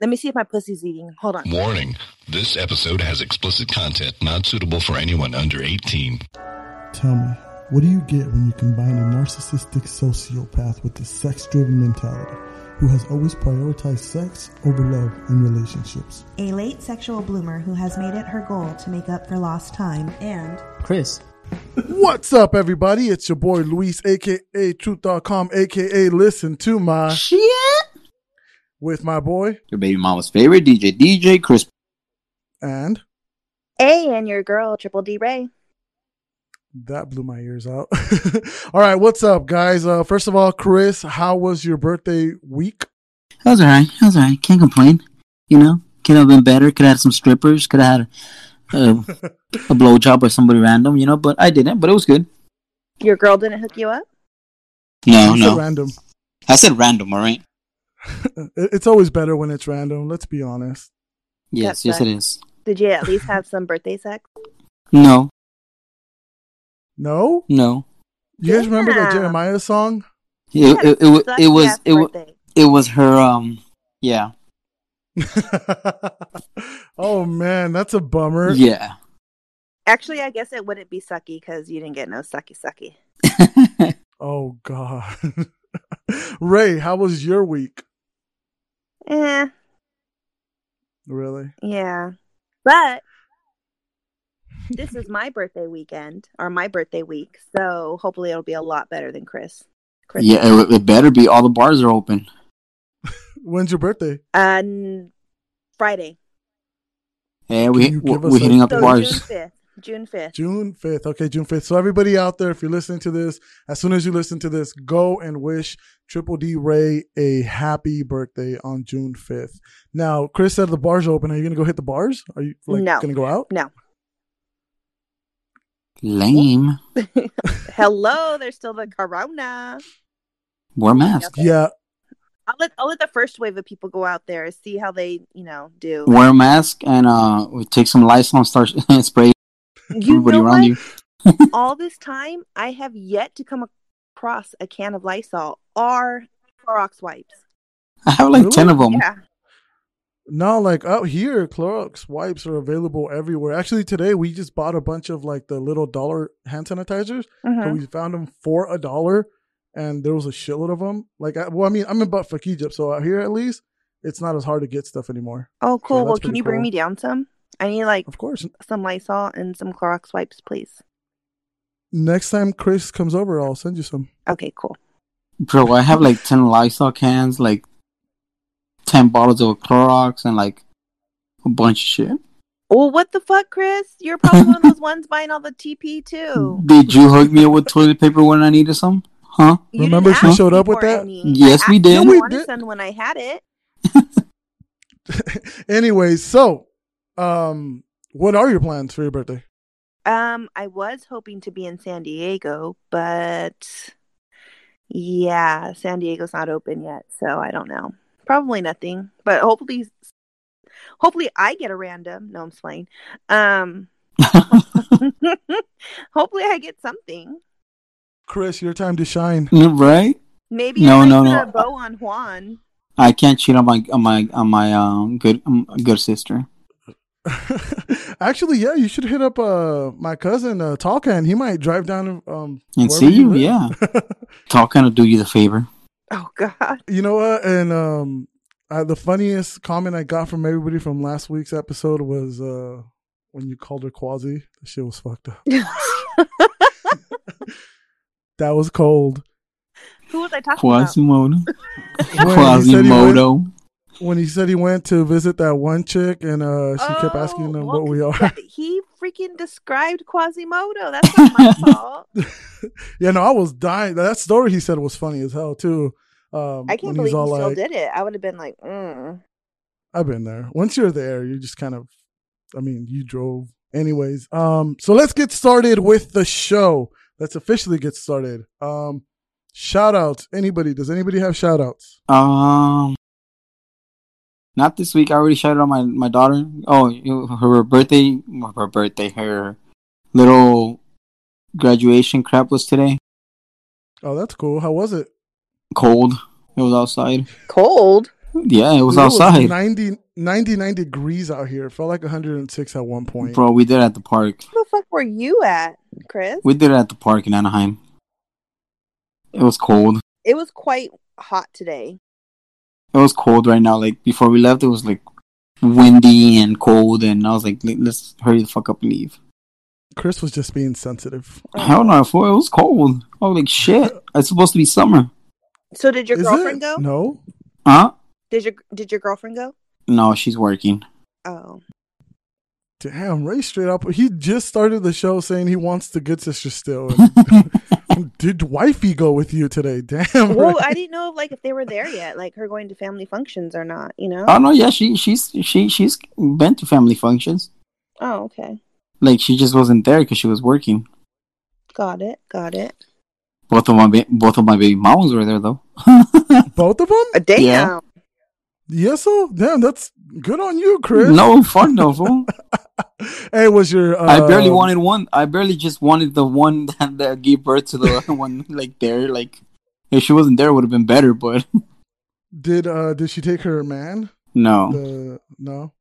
Let me see if my pussy's eating. Hold on. Warning this episode has explicit content not suitable for anyone under 18. Tell me, what do you get when you combine a narcissistic sociopath with a sex driven mentality who has always prioritized sex over love in relationships? a late sexual bloomer who has made it her goal to make up for lost time, and Chris. What's up, everybody? It's your boy Luis, aka Truth.com, aka Listen to My, Shit. With my boy Your baby mama's favorite DJ, DJ Chris. and A and your girl, Triple D Ray. that blew my ears out. all right, what's up, guys? Uh, first of all, Chris, how was your birthday week? That was alright. That was alright. Can't complain. You know, could have been better. Could have had some strippers. Could have had a, a blowjob by somebody random. You know, but I didn't. But it was good. Your girl didn't hook you up? No, You no. random. I said random. All right. It- It's always better when it's random. Let's be honest. Yes, That's yes, right. it is. Did you at least have some birthday sex? No, No, no. you guys remember that Jeremih song? It, it, it, wa- it was it, wa- birthday. it was her. Um, yeah, oh man, that's a bummer. yeah. Actually, I guess it wouldn't be sucky because you didn't get no sucky sucky. Oh god. Ray, how was your week? Eh, Really? yeah. But this is my birthday weekend or my birthday week, so hopefully it'll be a lot better than Chris. Chris. yeah, it, it better be. All the bars are open. When's your birthday? N- Friday. Yeah, we you give we a- hitting up the So bars. June fifth. June fifth. June 5th. Okay, June 5th. So everybody out there, if you're listening to this, as soon as you listen to this, go and wish Triple D Ray a happy birthday on June 5th. Now, Chris said the bars are open. Are you going to go hit the bars? Are you like No. going to go out? No. Lame. Hello, there's still the corona. Wear mask. Yeah. I'll let I'll let the first wave of people go out there and see how they you know do. Wear a mask and uh, take some Lysol and start spray You everybody know around what? you. All this time, I have yet to come across a can of Lysol or Clorox wipes. I have like Really? ten of them. Yeah, No, like out here, Clorox wipes are available everywhere. Actually, today we just bought a bunch of like the little dollar hand sanitizers. So Mhm. we found them for a dollar, and there was a shitload of them. Like, I, well, I mean, I'm in Butt Egypt, so out here at least, it's not as hard to get stuff anymore. Oh, cool. that's well, can pretty you bring me down some? I need like Of course. some Lysol and some Clorox wipes, please. Next time Chris comes over, I'll send you some. Okay, cool. Bro, I have like ten Lysol cans, like ten bottles of Clorox, and like a bunch of shit. Well, what the fuck, Chris? You're probably one of those ones buying all the TP too. Did you hook me up with toilet paper when I needed some? Huh? You Remember didn't she showed up with that? any. Yes, I we did. you we to want to did. when I had it. Anyways, so, um, what are your plans for your birthday? Um, I was hoping to be in San Diego, but yeah, San Diego's not open yet, so I don't know. Probably nothing, but hopefully, hopefully I get a random. No, I'm just playing. Um, hopefully I get something. Chris, your time to shine. right? Maybe No, I no, no. a bow on Juan. I can't cheat on my on my on my um good um, good sister. Actually, yeah, you should hit up uh my cousin uh Talkan. He might drive down um And see you, live. yeah. Talk kind of do you the favor. Oh God. You know what? And um, uh, the funniest comment I got from everybody from last week's episode was uh when you called her Quasi. The shit was fucked up. That was cold. Who was I talking about? Quasimodo. When he, said he went, Quasimodo. When he said he went to visit that one chick and uh she kept asking Oh, him well, what we are. he freaking described Quasimodo. That's not my fault. yeah, no, I was dying. That story he said was funny as hell too. Um, I can't believe he's he all still like, did it. I would have been like, mm. I've been there. Once you're there, you just kind of I mean, you drove. Anyways, um, so let's get started with the show. Let's officially get started. Um shout outs. Anybody, does anybody have shout outs? Um, not this week. I already shouted out my my daughter. Oh, her birthday, her birthday, her little graduation crap was today. Oh, that's cool. How was it? Cold. It was outside. cold. Yeah, it was Dude, outside, 90, 99 degrees out here. It felt like 106 at one point. bro. We did it at the park. Where the fuck were you at, Chris? We did it at the park in Anaheim. It was cold. It was quite hot today. It was cold right now. Like before we left, it was like windy and cold, and I was like, "Let- "Let's hurry the fuck up and leave." Chris was just being sensitive. i don't no, fool, it was cold. I was like, "Shit, it's supposed to be summer." So did your Is girlfriend it? go? No. Huh? Did your did your girlfriend go? No, she's working. Oh, Damn, Ray straight up. He just started the show saying he wants the good sister still. Did wifey go with you today? Damn. well, Ray. I didn't know like if they were there yet, like her going to family functions or not. You know? Oh no, yeah, she she's she she's been to family functions. Oh, okay, Like she just wasn't there because she was working. got it, got it. Both of my ba- both of my baby mamas were there though. Both of them? Damn. Yeah. Yes, so damn, that's good on you, Chris. no, fuck no, fool. Hey, was your? Uh, I barely wanted one. I barely just wanted the one that, that gave birth to the one like there. Like if she wasn't there, it would have been better. But Did uh did she take her man? no, The no.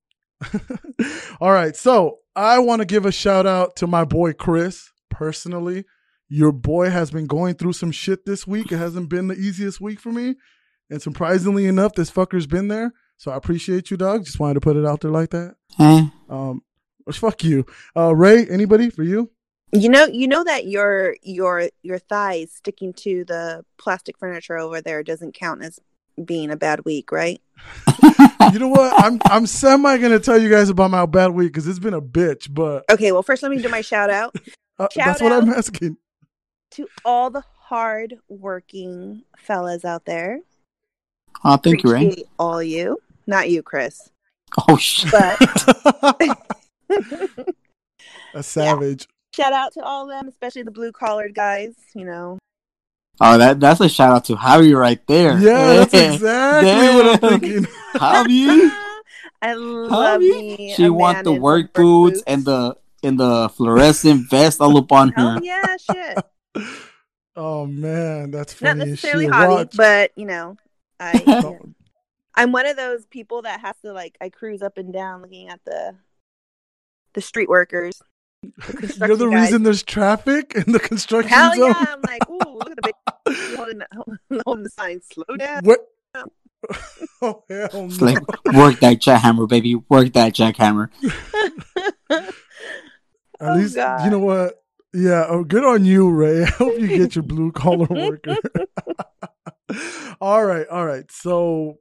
All right, so I want to give a shout out to my boy Chris personally. Your boy has been going through some shit this week. It hasn't been the easiest week for me, and surprisingly enough, this fucker's been there. So I appreciate you, dog. Just wanted to put it out there like that. eh, Um, fuck you, uh, Ray. Anybody for you? You know, you know that your your your thighs sticking to the plastic furniture over there doesn't count as being a bad week, right? You know what? I'm I'm semi gonna tell you guys about my bad week because it's been a bitch, but Okay, well, first let me do my shout out uh, Shout that's what I'm asking. to all the hard working fellas out there. oh thank you, Ray. All you, not you, Chris, Oh shit. but a savage. shout out to all of them, especially the blue collared guys. You know, Oh, that that's a shout out to Javi right there. Yeah, that's Yeah. exactly what I'm thinking. Javi. I love me. She a want the work some boots and the and the fluorescent vest all up on her. Hell yeah, shit. Oh man, that's Not funny. as necessarily shit. hobby, Watch. but you know, I Oh, I'm one of those people that has to like I cruise up and down looking at the the street workers. The You're the guys. reason there's traffic in the construction Hell zone. yeah! I'm like, ooh, look at the big holding the, holding the sign. Slow down. What? oh hell It's no! like work that jackhammer, baby. Work that jackhammer. At Oh, least God. you know what? Yeah. Oh, good on you, Ray. I hope you get your blue collar worker. all right, all right. So,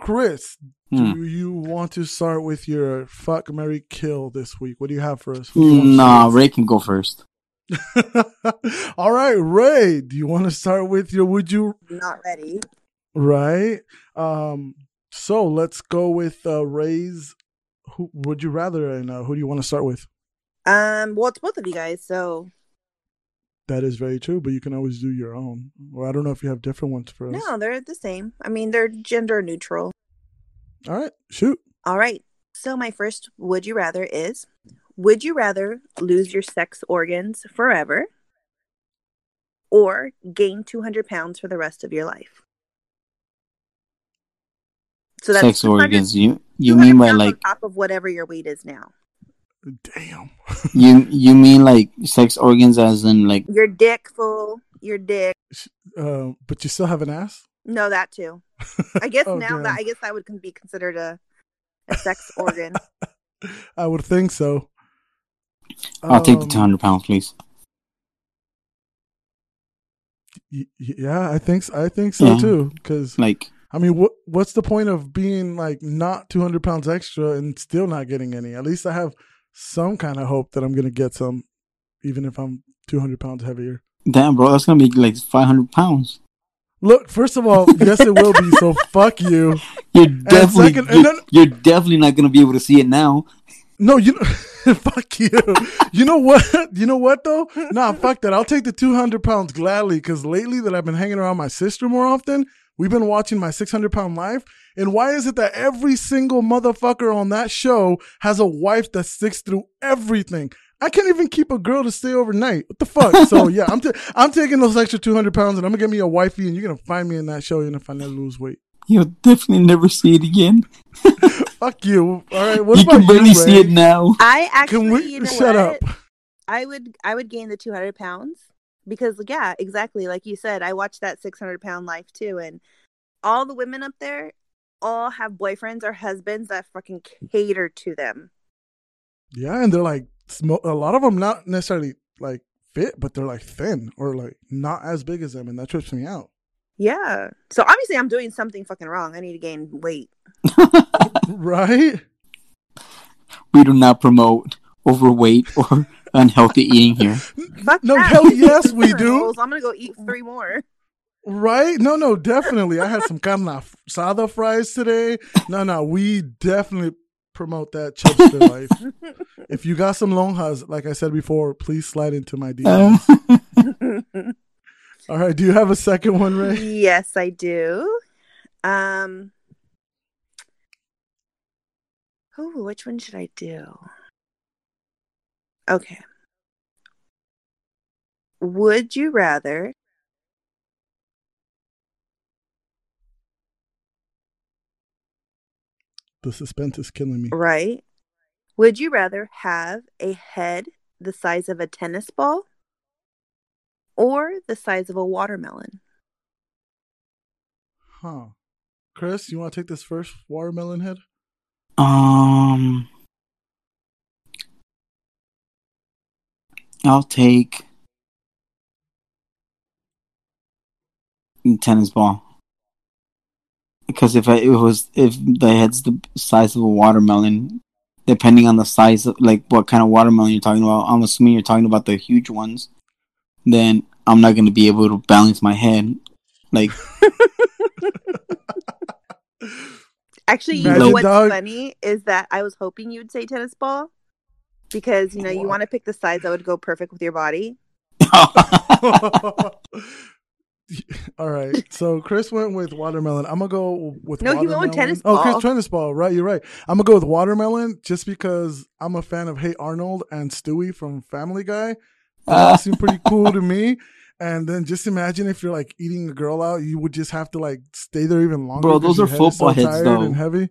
Chris, Hmm. do you want to start with your fuck, Mary kill this week? What do you have for us? Who do you want to Nah. Ray can go first. All right, Ray, do you want to start with your would you Not ready. right? Um so let's go with uh Ray's who would you rather and uh, who do you want to start with? Um. Well, it's both of you guys. So That is very true, but you can always do your own. Or I don't know if you have different ones for us. no, they're the same. I mean, they're gender neutral. All right, shoot. All right. So my first would you rather is would you rather lose your sex organs forever or gain 200 pounds for the rest of your life? So that's Sex organs. You you mean by like on top of whatever your weight is now. Damn. you you mean like sex organs as in like Your dick full, your dick. uh, but you still have an ass? No, that too. I guess Oh, now damn. that I guess that would be considered a a sex organ. I would think so. I'll take the Um, two hundred pounds, please. y- y- Yeah, I think so, I think so Yeah. too. Because Like I mean, what what's the point of being like not two hundred pounds extra and still not getting any? At least I have some kind of hope that I'm gonna get some, even if I'm two hundred pounds heavier. damn, bro, that's gonna be like five hundred pounds. Look, first of all, yes, it will be. So fuck you. You're definitely second- you're, then- you're definitely not gonna be able to see it now. No, you fuck you. You know what? You know what though? Nah, fuck that. I'll take the two hundred pounds gladly because lately that I've been hanging around my sister more often. We've been watching my six hundred pound life, and why is it that every single motherfucker on that show has a wife that sticks through everything? I can't even keep a girl to stay overnight. What the fuck? So yeah, I'm i I'm taking those extra two hundred pounds, and I'm gonna get me a wifey, and you're gonna find me in that show, even if I never lose weight. You'll definitely never see it again. Fuck you. All right. What you about can barely you, see Ray? it now. I actually, Can we you know shut what? up? I would, I would gain the two hundred pounds because, yeah, exactly like you said. I watched that six hundred pound life too, and all the women up there all have boyfriends or husbands that fucking cater to them. Yeah, and they're like smo- a lot of them not necessarily like fit, but they're like thin or like not as big as them, and that trips me out. Yeah. So obviously, I'm doing something fucking wrong. I need to gain weight. Right? we do not promote overweight or unhealthy eating here. Fuck No, that. hell yes, we do. I'm gonna go eat three more. Right? No, no, definitely. I had some carne asada fries today. No, no, we definitely promote that chubster life. If you got some lonjas, like I said before, please slide into my DMs. Uh, All right, do you have a second one, Ray? yes, I do. Um. Oh, which one should I do? Okay. Would you rather The suspense is killing me. right? Would you rather have a head the size of a tennis ball or the size of a watermelon? Huh. Chris, you want to take this first watermelon head? um, I'll take tennis ball because if I, it was if the head's the size of a watermelon, depending on the size of like what kind of watermelon you're talking about, I'm assuming you're talking about the huge ones. Then I'm not going to be able to balance my head. Like Actually, you Imagine, know what's dog. funny is that I was hoping you'd say tennis ball because you know you want to pick the size that would go perfect with your body. All right. So Chris went with watermelon. I'm gonna go with No, he watermelon. went with tennis Oh, Chris ball. tennis ball. Right, you're right. I'm gonna go with watermelon just because I'm a fan of Hey Arnold and Stewie from Family Guy. Uh. That seem pretty cool to me. And then just imagine if you're like eating a girl out, you would just have to like stay there even longer. Bro, those are head football heads, tired though. and heavy.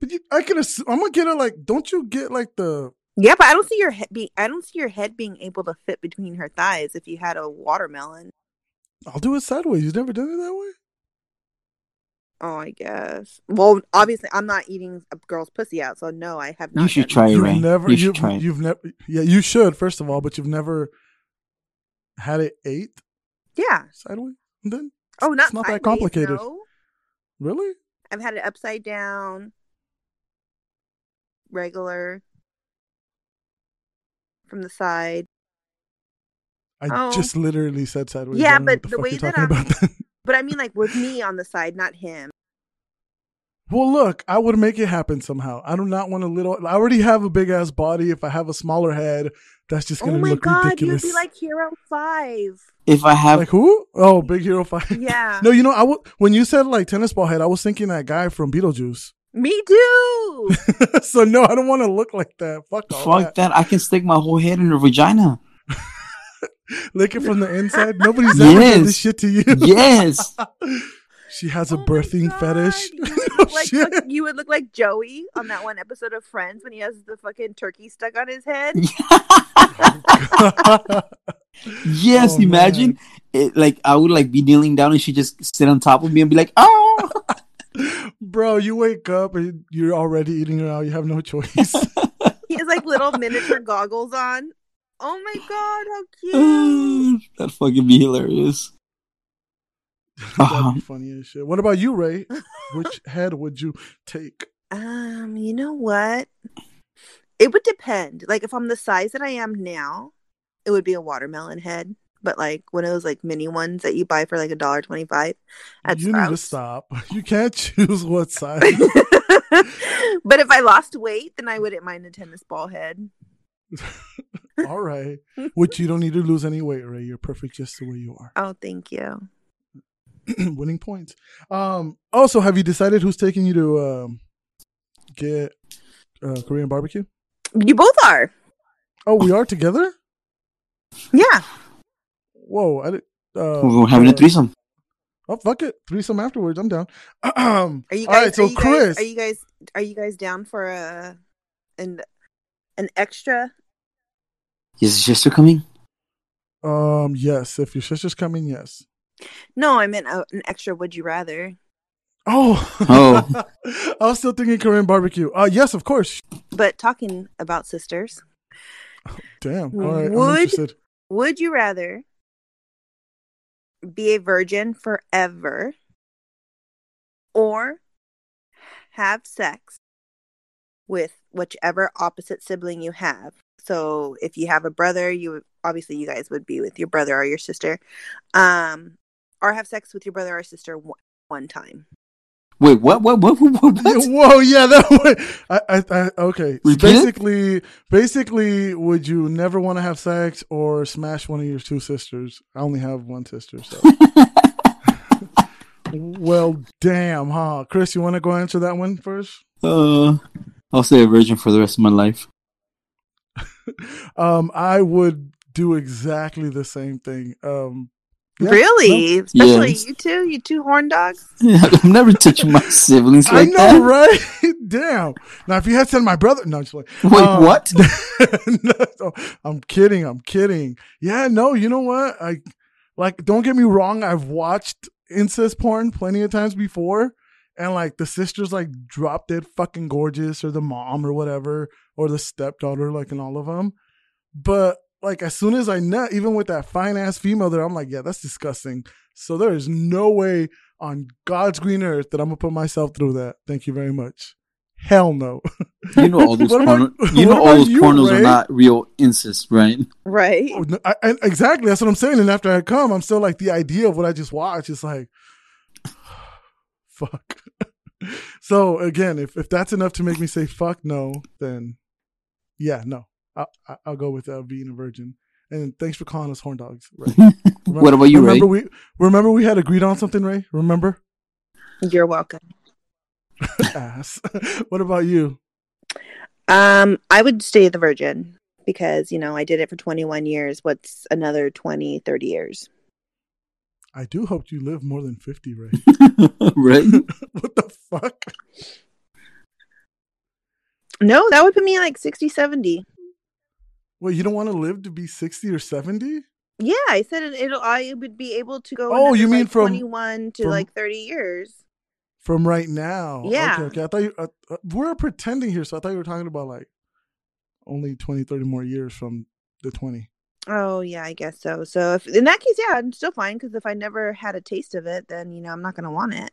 But you, I can assume I'm gonna get it like. Don't you get like the Yeah, but I don't see your head being I don't see your head being able to fit between her thighs if you had a watermelon. I'll do it sideways. You've never done it that way? Oh, I guess. Well, obviously, I'm not eating a girl's pussy out, so no, I have not. you should try it, You've never you should you've, try it. you've never yeah, you should, first of all, but you've never had it ate. Yeah. sideways? Then Oh, not, It's not that complicated. no. really? I've had it upside down, regular, from the side. I Oh. just literally said sideways. Yeah, I don't know but the, the way that I'm- about then. But I mean, like with me on the side, not him. Well, look, I would make it happen somehow. I do not want a little. I already have a big ass body. If I have a smaller head, that's just Oh gonna my look god, ridiculous. you'd be like Hero Five. If I have Like who? Oh, Big Hero Five. Yeah. no, you know, I w- when you said like tennis ball head, I was thinking that guy from Beetlejuice. Me too. so no, I don't want to look like that. Fuck all fuck that, I can stick my whole head in her vagina. Lick it from the inside. Nobody's ever Yes. done this shit to you. Yes. she has a Oh birthing fetish. You would, look like, shit. you would look like Joey on that one episode of Friends when he has the fucking turkey stuck on his head. yes, Oh, imagine it, like I would like be kneeling down and she just sit on top of me and be like, "Oh, Bro, you wake up and you're already eating her out. You have no choice. He has like little miniature goggles on. Oh my god, how cute! that'd fucking be hilarious." That'd be funny as shit. What about you, Ray? Which head would you take? Um, you know what? It would depend. Like if I'm the size that I am now, it would be a watermelon head. But like one of those like mini ones that you buy for like a dollar twenty five at you need to stop. You can't choose what size. but if I lost weight, then I wouldn't mind a tennis ball head. All right. Which you don't need to lose any weight, Ray. You're perfect just the way you are. Oh, thank you. Winning points. Um. Also, have you decided who's taking you to um get uh, Korean barbecue? You both are. Oh, we are together. Yeah. Whoa! I did, uh, We're having a uh, threesome. Oh fuck it, threesome afterwards. I'm down. Um, Are you guys? right, so are you Chris, guys, are you guys? Are you guys down for a an an extra? Is his sister coming? um, yes, if your sister's coming, yes. No, I meant uh, an extra. Would you rather? Oh, Oh. I was still thinking Korean barbecue. Uh, yes, of course. But talking about sisters, Damn. All right, I'm Would- would you rather be a virgin forever or have sex with whichever opposite sibling you have? So if you have a brother, you obviously you guys would be with your brother or your sister, um, or have sex with your brother or sister one, one time. Wait, what? What? What? What? what? Yeah, Whoa, yeah, that way. I, I, I, okay. So basically, basically, would you never want to have sex or smash one of your two sisters? I only have one sister, so. well, damn, huh? Chris, you want to go answer that one first? Uh, I'll stay a virgin for the rest of my life. Um, I would do exactly the same thing. Um, yeah, really? Especially Yes. you two, you two horn dogs. I'm never touching my siblings I like know, that. right? Damn. Now, if you had said my brother, no, just like, Wait, Um, what? no, I'm kidding. I'm kidding. Yeah, no, you know what? I like. Don't get me wrong. I've watched incest porn plenty of times before, and like the sisters like drop dead fucking gorgeous, or the mom, or whatever, or the stepdaughter, like in all of them. But like as soon as I nut, even with that fine ass female there, I'm like, yeah, that's disgusting. So there is no way on God's green earth that I'm gonna put myself through that. Thank you very much. Hell no. You know all those What about- You know all those you, pornos Ray? are not real incest, right? Right. Oh, I, I, exactly. That's what I'm saying. And after I come, I'm still like the idea of what I just watched is like, fuck. so again, if if that's enough to make me say fuck no, then yeah, no, I, I, I'll go with uh, being a virgin. And thanks for calling us horn dogs. Ray. Remember- What about you, Ray? remember we remember we had agreed on something, Ray? Remember? You're welcome. Ass. what about you? Um, I would stay the virgin because, you know, I did it for 21 years. What's another 20, 30 years? I do hope you live more than 50, Ray. right? what the fuck? No, that would put me like 60, 70. Well, you don't want to live to be 60 or 70? Yeah, I said it, it'll I would be able to go Oh, you mean like, from- 21 to from- like 30 years. From right now. Yeah. Okay, okay. I thought you, uh, uh, we're pretending here, so I thought you were talking about like only 20, 30 more years from the 20. Oh, yeah, I guess so. So if in that case, yeah, I'm still fine because if I never had a taste of it, then, you know, I'm not to want it.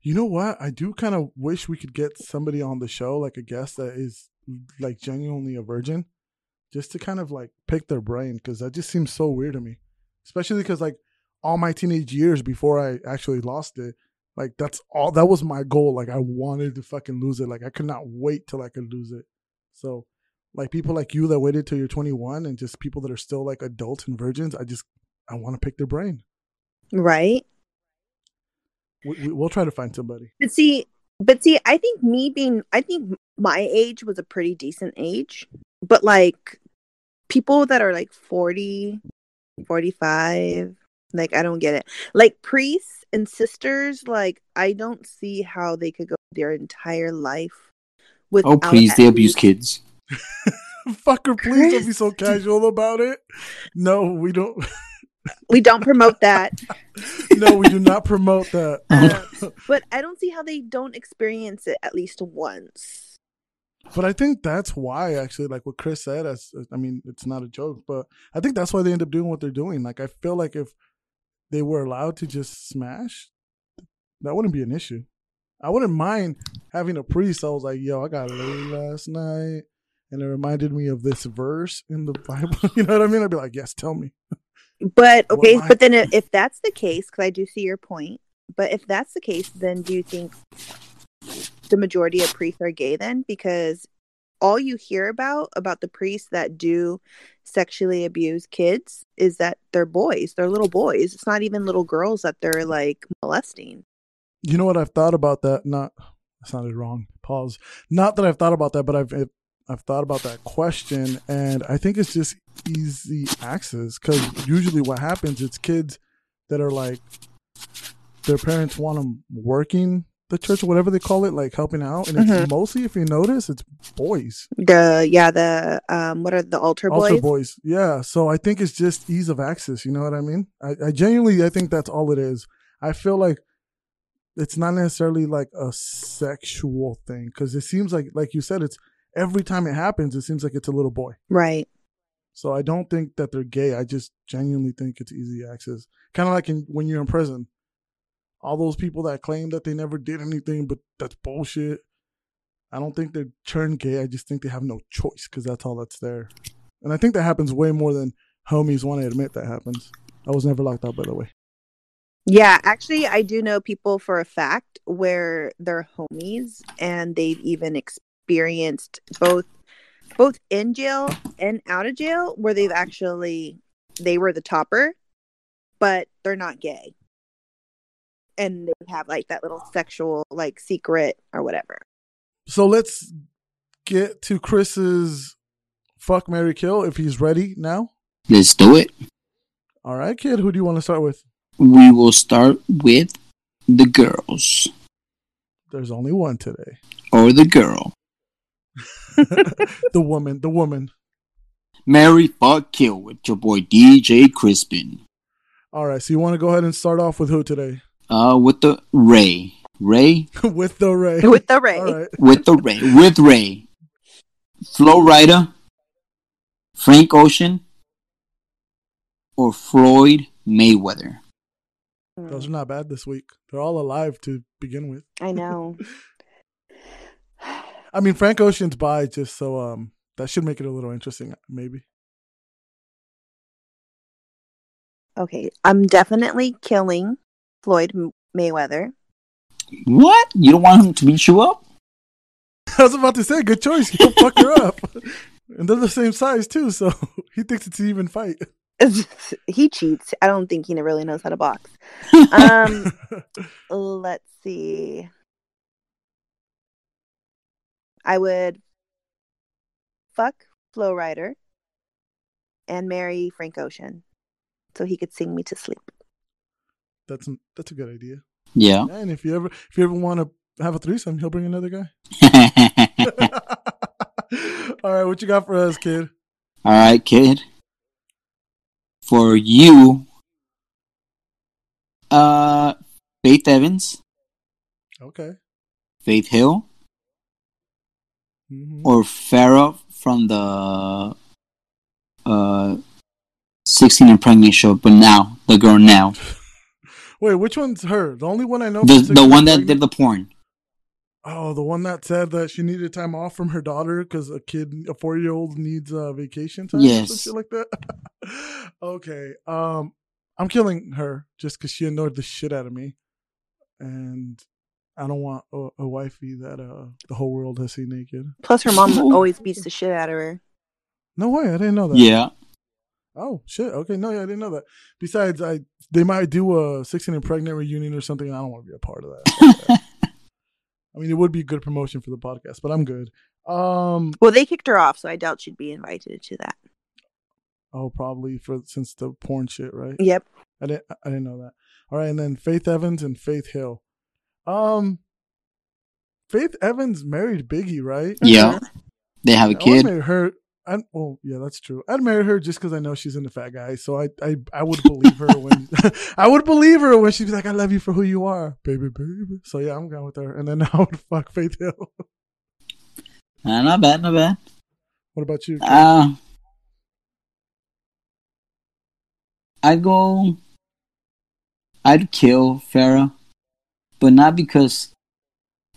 You know what? I do kind of wish we could get somebody on the show, like a guest that is like genuinely a virgin, just to kind of like pick their brain because that just seems so weird to me. Especially because like all my teenage years before I actually lost it, like that's all that was my goal. Like I wanted to fucking lose it. Like I could not wait till I could lose it. So like people like you that waited till you're 21 and just people that are still like adults and virgins, I just I want to pick their brain. Right? We, we, we'll try to find somebody. But see, but see, I think me being, I think my age was a pretty decent age. But like people that are like 40, 45, like I don't get it. Like priests and sisters, like I don't see how they could go their entire life oh, without. Oh, please, they abuse kids. Fucker, please don't be so casual about it. No, we don't. We don't promote that. No, we do not promote that. Um, but I don't see how they don't experience it at least once. But I think that's why, actually, like what Chris said. As I mean, it's not a joke, but I think that's why they end up doing what they're doing. Like, I feel like if they were allowed to just smash, that wouldn't be an issue. I wouldn't mind having a priest. I was like, yo, I got laid last night, and it reminded me of this verse in the Bible. you know what I mean? I'd be like, yes, tell me. But okay, but then if, if that's the case, because I do see your point, but if that's the case, then do you think the majority of priests are gay then? Because all you hear about about the priests that do sexually abuse kids is that they're boys, they're little boys. It's not even little girls that they're like molesting. You know what I've thought about that? Not that sounded wrong. Pause. Not that I've thought about that, but I've I've thought about that question, and I think it's just easy access because usually what happens it's kids that are like their parents want them working the church or whatever they call it, like helping out, and it's Mhm. mostly, if you notice, it's boys, The yeah, the um, what are the altar boys? altar boys. Yeah, so I think it's just ease of access. You know what I mean? I, I genuinely, I think that's all it is. I feel like it's not necessarily like a sexual thing because it seems like, like you said, it's every time it happens, it seems like it's a little boy. Right. So I don't think that they're gay. I just genuinely think it's easy access. Kind of like in, when you're in prison. All those people that claim that they never did anything, but that's bullshit. I don't think they're turned gay. I just think they have no choice because that's all that's there. And I think that happens way more than homies want to admit that happens. I was never locked out, by the way. Yeah, actually, I do know people for a fact where they're homies and they've even experienced both both in jail and out of jail where they've actually they were the topper, but they're not gay. And they have like that little sexual like secret or whatever. So let's get to Chris's fuck Mary Kill if he's ready now. Let's do it. All right, kid. Who do you want to start with? We will start with the girls There's only one today. or the girl. the woman. The woman. Mary fuck kill with your boy DJ Crispin. All right. So you want to go ahead and start off with who today? Uh, with the Ray. Ray with the Ray. With the Ray. All right. with the Ray with Ray. Flo Rida, Frank Ocean, or Floyd Mayweather. Those are not bad this week. They're all alive to begin with. I know. I mean, Frank Ocean's bi just so um that should make it a little interesting, maybe. Okay, I'm definitely killing Floyd Mayweather. What? You don't want him to beat you up? I was about to say, good choice. He'll fuck her up, and they're the same size too, so he thinks it's an even fight. he cheats. I don't think he really knows how to box. Um, let's see. I would fuck Flo Rida and marry Frank Ocean so he could sing me to sleep. that's that's a good idea. Yeah. And if you ever if you ever want to have a threesome, he'll bring another guy. All right, what you got for us, kid? All right, kid. For you, uh, Faith Evans, Okay. Faith Hill, hmm or Farrah from the uh, 16 and Pregnant show, but now, the girl now. Wait, which one's her? The only one I know. The, the one that did the porn. Oh, the one that said that she needed time off from her daughter because a kid, a four year old, needs uh, vacation time. Yes. shit like that. okay. Um, I'm killing her just because she annoyed the shit out of me, and I don't want a, a wifey that uh the whole world has seen naked. Plus, her mom always beats the shit out of her. No way, I didn't know that. Yeah. Oh shit. Okay. No, yeah, I didn't know that. Besides, I they might do a 16 and pregnant reunion or something. and I don't want to be a part of that. I mean, it would be good promotion for the podcast, but I'm good. Um. Well, they kicked her off, so I doubt she'd be invited to that. Oh, probably for since the porn shit, right? Yep. I didn't. I didn't know that. All right, and then Faith Evans and Faith Hill. Um. Faith Evans married Biggie, right? Yeah. They have a I would kid. marry her. I, well, yeah, that's true. I'd marry her just because I know she's into fat guys. So I, I, I would believe her when I would believe her when she'd be like, "I love you for who you are, baby, baby." So yeah, I'm going with her. And then I would fuck Faith Hill. Uh, not bad, not bad. what about you? Uh, I'd go. I'd kill Farrah, but not because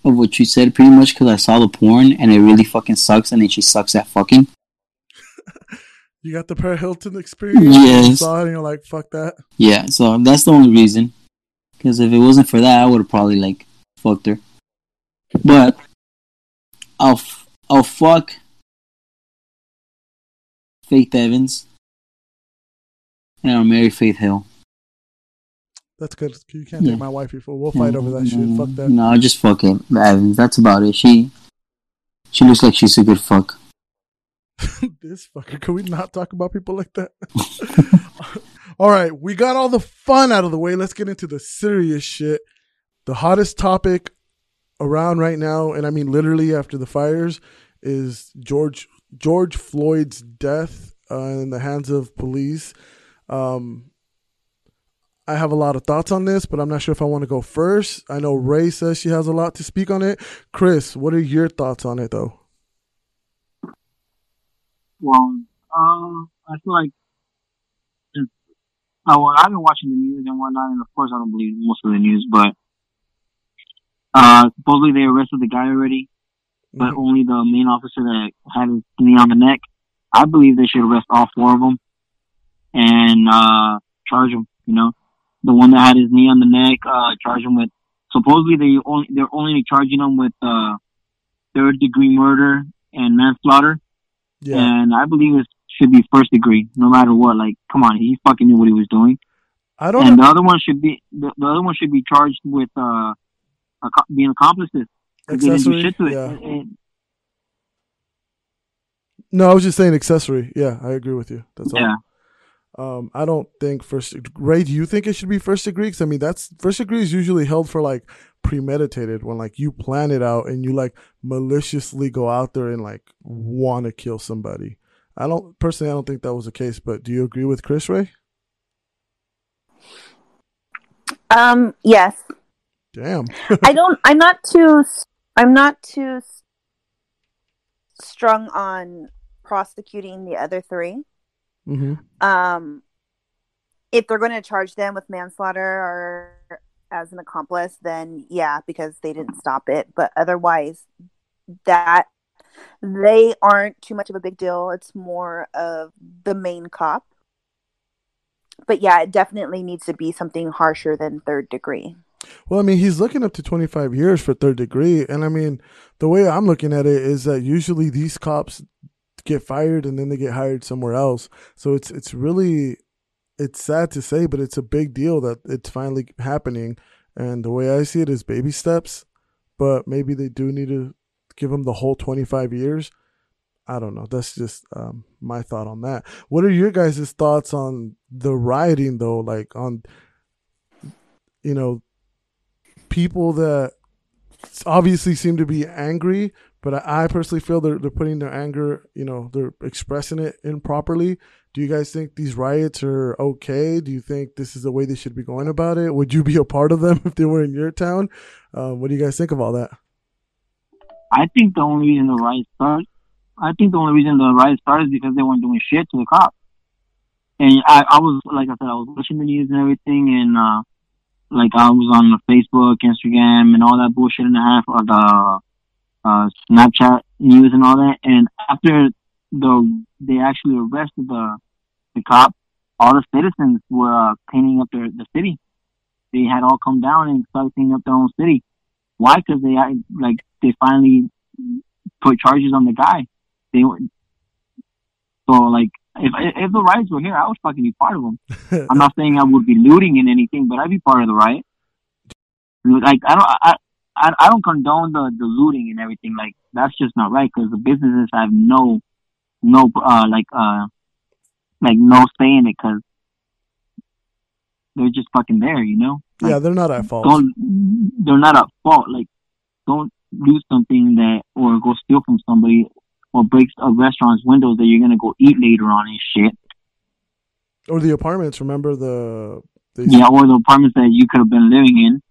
of what you said. Pretty much because I saw the porn and it really fucking sucks, and then she sucks at fucking. You got the Paris Hilton experience. Yes. You saw it and you're like, "Fuck that." Yeah, so that's the only reason. Because if it wasn't for that, I would have probably like fucked her. But I'll f- I'll fuck Faith Evans, and I'll marry Faith Hill. That's good. You can't Yeah. take my wifey for. We'll fight over that shit. Fuck that. No, just fuck it. That's about it. She she looks like she's a good fuck. this fucker. Can we not talk about people like that? All right, we got all the fun out of the way. Let's get into the serious shit. The hottest topic around right now, and I mean literally after the fires, is George George Floyd's death uh, in the hands of police. Um, I have a lot of thoughts on this, but I'm not sure if I want to go first. I know Ray says she has a lot to speak on it. Chris, what are your thoughts on it, though? Well, uh, I feel like oh, well, I've been watching the news and whatnot, and of course I don't believe most of the news, but uh, supposedly they arrested the guy already, but Mhm. only the main officer that had his knee on the neck. I believe they should arrest all four of them and uh, charge them. You know, the one that had his knee on the neck, uh, charge him with. Supposedly they only they're only charging him with uh, third degree murder and manslaughter. Yeah, And I believe it should be first degree, no matter what. Like, come on, he fucking knew what he was doing. I don't. And know. the other one should be the, the other one should be charged with uh, being accomplices. 'cause They didn't do Accessory, shit to it. yeah. And- No, I was just saying accessory. Yeah, I agree with you. That's all. yeah. Um, I don't think first. Ray, do you think it should be first degree? Because I mean, that's first degree is usually held for like premeditated when like you plan it out and you like maliciously go out there and like want to kill somebody. I don't personally. I don't think that was the case. But do you agree with Chris Ray? Um, yes. Damn. I don't. I'm not too. I'm not too strung on prosecuting the other three. Hmm Um, if they're going to charge them with manslaughter or as an accomplice, then yeah, because they didn't stop it. But otherwise, that they aren't too much of a big deal. It's more of the main cop. But yeah, it definitely needs to be something harsher than third degree. Well, I mean, he's looking up to 25 years for third degree. And I mean, the way I'm looking at it is that usually these cops get fired and then they get hired somewhere else. So it's, it's really, it's sad to say, but it's a big deal that it's finally happening. And the way I see it is baby steps, but maybe they do need to give him the whole 25 years. I don't know. That's just um, my thought on that. What are your guys' thoughts on the rioting, though? Like on, you know, people that obviously seem to be angry, but I, I personally feel they're they're putting their anger, you know, they're expressing it improperly. Do you guys think these riots are okay? Do you think this is the way they should be going about it? Would you be a part of them if they were in your town? Um, what do you guys think of all that? I think the only reason the riots started, I think the only reason the riots started is because they weren't doing shit to the cops. And I, I was, like I said, I was watching the news and everything, and uh, like I was on Facebook, Instagram, and all that bullshit and a half, or the uh, Snapchat news and all that. And after the they actually arrested the the cop, all the citizens were uh, cleaning up their the city. They had all come down and started cleaning up their own city. Why? Because they like they finally put charges on the guy. They were so like if if the riots were here, I would fucking be part of them. I'm not saying I would be looting in anything, but I'd be part of the riot. Like I don't I I, I don't condone the the looting and everything. Like that's just not right because the businesses have no no uh like uh like no say in it because they're just fucking there, you know. yeah, they're not at fault. Don't they're not at fault. Like don't do something that or go steal from somebody or break a restaurant's windows that you're gonna go eat later on and shit. Or the apartments. Remember the? They, Yeah, or the apartments that you could have been living in.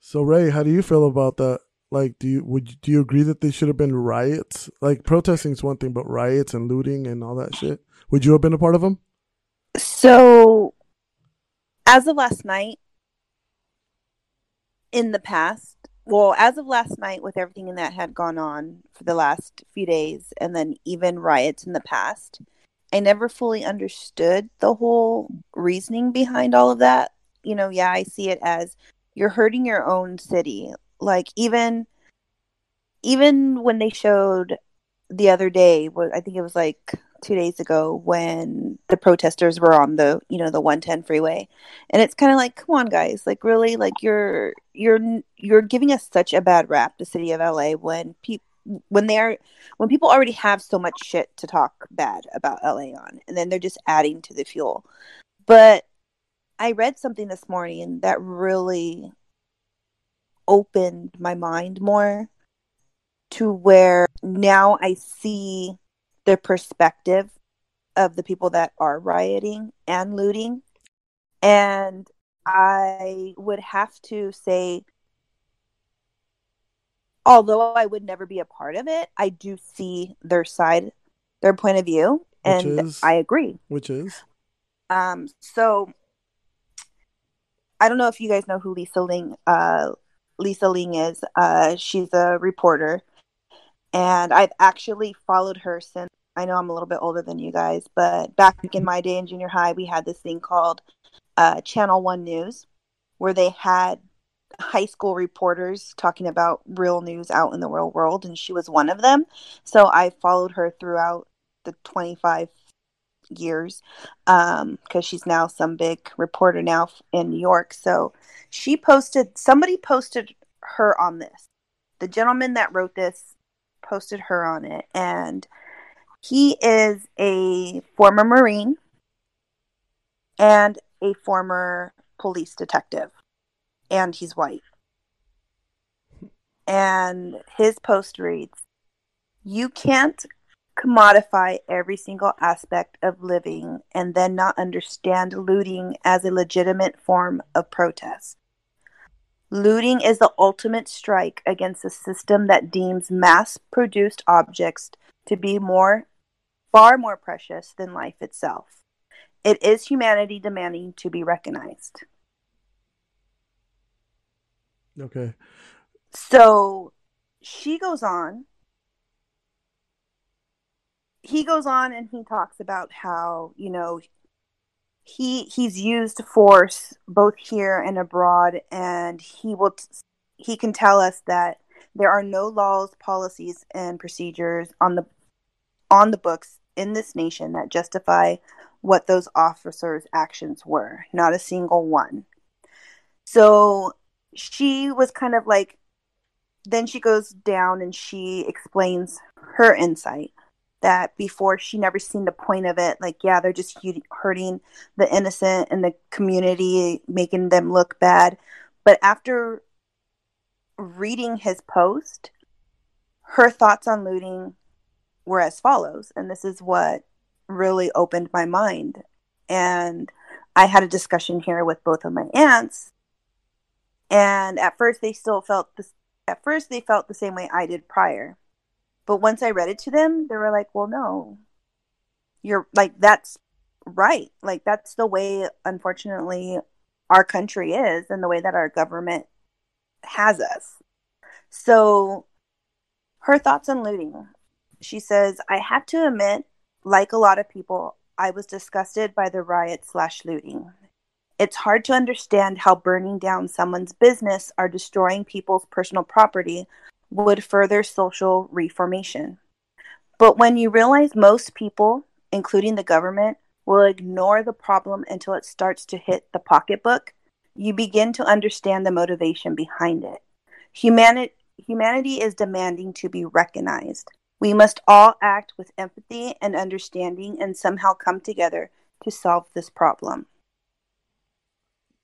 So Ray, how do you feel about that? Like, do you would do you agree that they should have been riots? Like, protesting is one thing, but riots and looting and all that shit. Would you have been a part of them? So, as of last night, in the past, well, as of last night, with everything that had gone on for the last few days, and then even riots in the past, I never fully understood the whole reasoning behind all of that. You know, yeah, I see it as you're hurting your own city. Like even even when they showed the other day, I think it was like two days ago when the protesters were on the you know the 110 freeway. And it's kind of like come on guys. Like really? Like you're you're you're giving us such a bad rap the city of la when people when they are when people already have so much shit to talk bad about la on and then they're just adding to the fuel. But I read something this morning that really opened my mind more to where now I see the perspective of the people that are rioting and looting. And I would have to say, although I would never be a part of it, I do see their side, their point of view, and is? I agree. Which is Um, so I don't know if you guys know who Lisa Ling, uh, Lisa Ling is. Uh, she's a reporter, and I've actually followed her since. I know I'm a little bit older than you guys, but back in my day in junior high, we had this thing called uh, Channel One News, where they had high school reporters talking about real news out in the real world, and she was one of them. So I followed her throughout the 25 years um, because she's now some big reporter now in New York. So she posted, somebody posted her on this. The gentleman that wrote this posted her on it, and he is a former Marine and a former police detective, and he's white. And his post reads, You can't commodify every single aspect of living and then not understand looting as a legitimate form of protest. Looting is the ultimate strike against a system that deems mass produced objects to be more far more precious than life itself. It is humanity demanding to be recognized. okay. So she goes on. He goes on and he talks about how, you know, he he's used force both here and abroad and he will t- he can tell us that there are no laws, policies and procedures on the on the books in this nation that justify what those officers' actions were. Not a single one. So she was kind of like then she goes down and she explains her insight that before she never seen the point of it. Like yeah they're just hurting the innocent and the community making them look bad. But after reading his post her thoughts on looting were as follows and this is what really opened my mind. And i had a discussion here with both of my aunts and at first they still felt this at first they felt the same way I did prior. But once I read it to them, they were like, "Well, no. You're like that's right. Like that's the way unfortunately our country is and the way that our government has us." So her thoughts on looting. She says, "I have to admit, like a lot of people, I was disgusted by the riot slash looting. It's hard to understand how burning down someone's business or destroying people's personal property would further social reformation. But when you realize most people, including the government, will ignore the problem until it starts to hit the pocketbook, you begin to understand the motivation behind it. Humanity, humanity is demanding to be recognized. We must all act with empathy and understanding and somehow come together to solve this problem.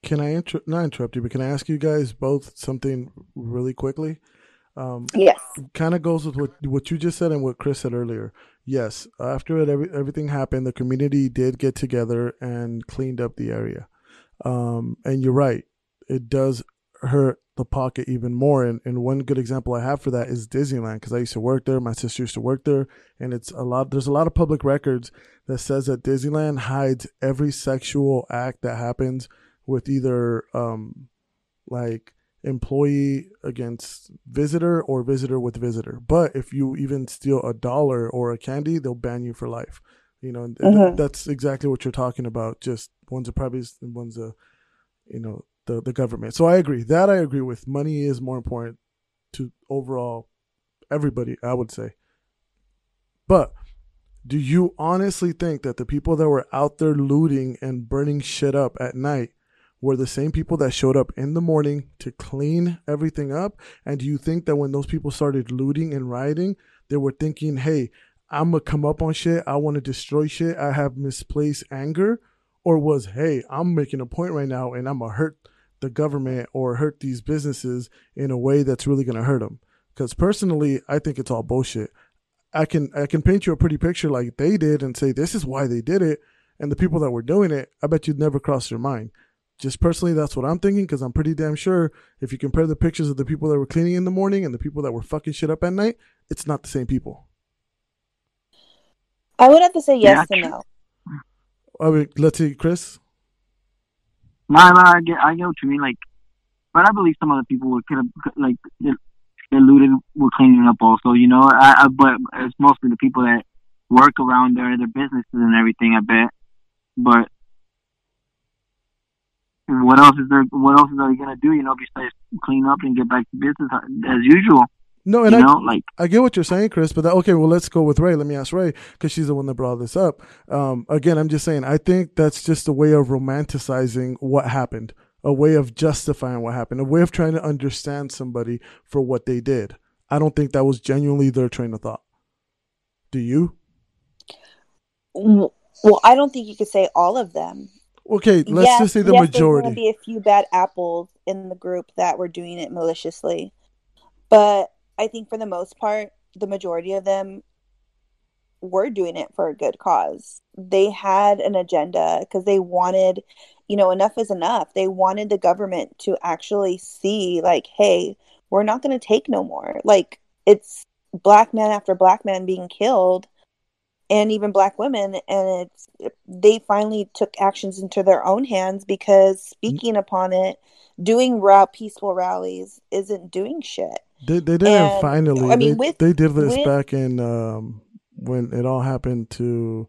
Can I inter- not interrupt you, but can I ask you guys both something really quickly? Um, Yes. kind of goes with what what you just said and what Chris said earlier. Yes, after it, every, everything happened, the community did get together and cleaned up the area. Um, and you're right, it does hurt the pocket even more. And, and one good example I have for that is Disneyland because I used to work there. My sister used to work there, and it's a lot. There's a lot of public records that says that Disneyland hides every sexual act that happens with either um, like employee against visitor or visitor with visitor. But if you even steal a dollar or a candy, they'll ban you for life. You know, Mhm. that's exactly what you're talking about. Just one's a private and one's a, you know, the the government. So I agree. That I agree with. Money is more important to overall everybody. I would say. But do you honestly think that the people that were out there looting and burning shit up at night were the same people that showed up in the morning to clean everything up? And do you think that when those people started looting and rioting, they were thinking, hey, I'm going to come up on shit. I want to destroy shit. I have misplaced anger. or was, hey, I'm making a point right now and I'm gonna hurt the government or hurt these businesses in a way that's really gonna hurt them. Because personally, I think it's all bullshit. I can I can paint you a pretty picture like they did and say this is why they did it, and the people that were doing it, I bet you'd never cross your mind. Just personally, that's what I'm thinking because I'm pretty damn sure if you compare the pictures of the people that were cleaning in the morning and the people that were fucking shit up at night, it's not the same people. I would have to say yes Yeah. and no. I mean, let's see, Chris. No, no, I get, I get what you mean. Like, but I believe some other people would could have like that that looted were cleaning up also. You know, I, I but it's mostly the people that work around there, their businesses and everything. I bet. But what else is there? What else is they gonna do? You know, besides clean up and get back to business as usual. No, and you I, know, like I get what you're saying, Chris, but that, okay, well, let's go with Ray. Let me ask Ray because she's the one that brought this up. Um, again, I'm just saying, I think that's just a way of romanticizing what happened, a way of justifying what happened, a way of trying to understand somebody for what they did. I don't think that was genuinely their train of thought. Do you? Well, I don't think you could say all of them. Okay, let's Yes- just say the yes, majority. There's going to be a few bad apples in the group that were doing it maliciously, but I think for the most part, the majority of them were doing it for a good cause. They had an agenda because they wanted, you know, enough is enough. They wanted the government to actually see, like, hey, we're not going to take no more. Like, it's black man after black man being killed and even black women and it's they finally took actions into their own hands because speaking upon it doing ra- peaceful rallies isn't doing shit They, they didn't And, finally. I mean, they, with- they did this with- back in um, when it all happened to,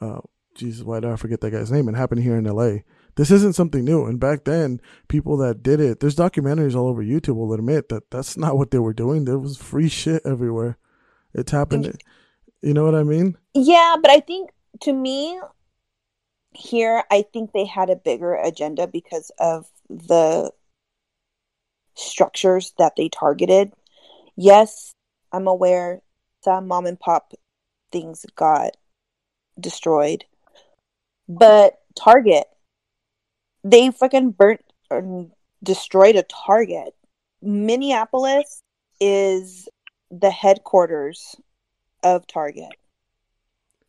uh, Jesus, why did I forget that guy's name? It happened here in L.A. This isn't something new. And back then, people that did it, there's documentaries all over YouTube will admit that that's not what they were doing. There was free shit everywhere. It's happened. You know what I mean? yeah but i think to me here i think they had a bigger agenda because of the structures that they targeted yes i'm aware some mom and pop things got destroyed but target they fucking burnt or destroyed a target minneapolis is the headquarters of target.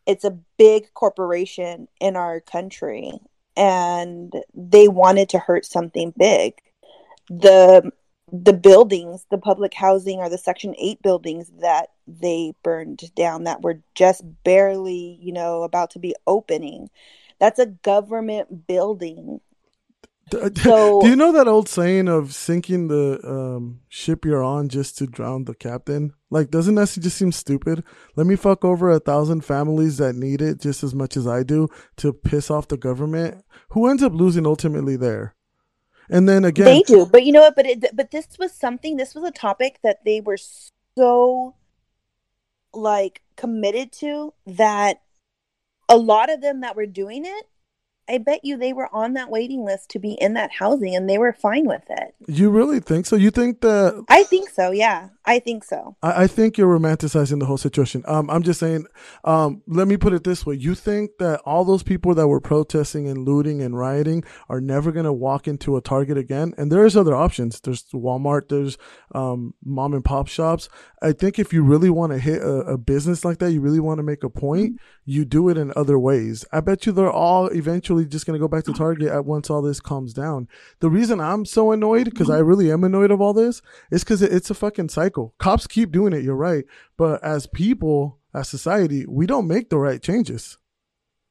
It's a big corporation in our country and they wanted to hurt something big. The the buildings the public housing or the section 8 buildings that they burned down that were just barely you know about to be opening that's a government building So- Do you know that old saying of sinking the um, ship you're on just to drown the captain? Like, doesn't that just seem stupid? Let me fuck over a thousand families that need it just as much as I do to piss off the government. Who ends up losing ultimately there? And then again, They do, but you know what? But it, but this was something. This was a topic that they were so like committed to that a lot of them that were doing it. I bet you they were on that waiting list to be in that housing, and they were fine with it. you really think so? You think that I think so. Yeah, I think so. I, I think you're romanticizing the whole situation. Um, I'm just saying. Um, let me put it this way: You think that all those people that were protesting and looting and rioting are never going to walk into a Target again? And there's other options. There's Walmart. There's um, mom and pop shops. I think if you really want to hit a, a business like that, you really want to make a point, you do it in other ways. I bet you they're all eventually just going to go back to Target at once all this calms down. The reason I'm so annoyed, because I really am annoyed of all this, is because it's a fucking cycle. Cops keep doing it, you're right. But as people, as society, we don't make the right changes.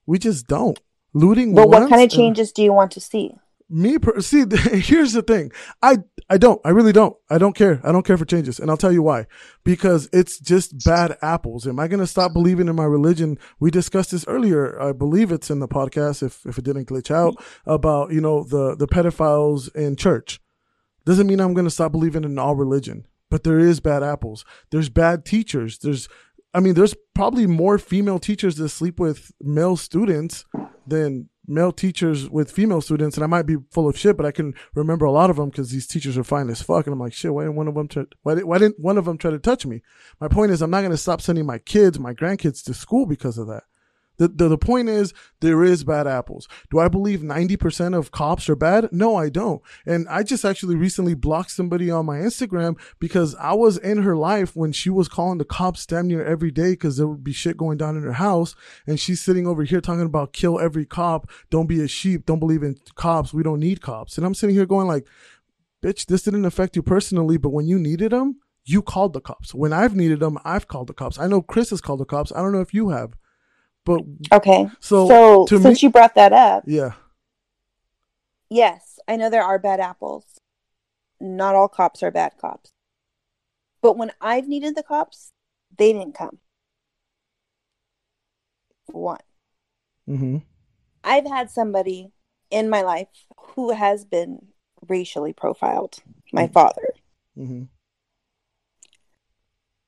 We just don't. Looting But what kind of and- changes do you want to see? Me per- see here's the thing. I i don't i really don't. I don't care. I don't care for changes. And i'll tell you why. Because it's just bad apples. Am i going to stop believing in my religion? We discussed this earlier. I believe it's in the podcast if if it didn't glitch out about you know the the pedophiles in church. Doesn't mean i'm going to stop believing in all religion but there is bad apples. There's bad teachers. There's i mean there's probably more female teachers that sleep with male students than male teachers with female students, and I might be full of shit, but I can remember a lot of them because these teachers are fine as fuck, and I'm like, shit, why didn't one of them try, why, did, why didn't one of them try to touch me? My point is, I'm not going to stop sending my kids, my grandkids to school because of that. The, the the point is there is bad apples. Do I believe 90% of cops are bad? No, I don't. And I just actually recently blocked somebody on my Instagram because I was in her life when she was calling the cops damn near every day because there would be shit going down in her house. And she's sitting over here talking about kill every cop. Don't be a sheep. Don't believe in cops. We don't need cops. And I'm sitting here going like, bitch, this didn't affect you personally, but when you needed them, you called the cops. When I've needed them, I've called the cops. I know Chris has called the cops. I don't know if you have, but Okay. so, So, since me, you brought that up, yeah, yes, I know there are bad apples. Not all cops are bad cops. But when I've needed the cops, they didn't come. One. hmm I've had somebody in my life who has been racially profiled. My father. hmm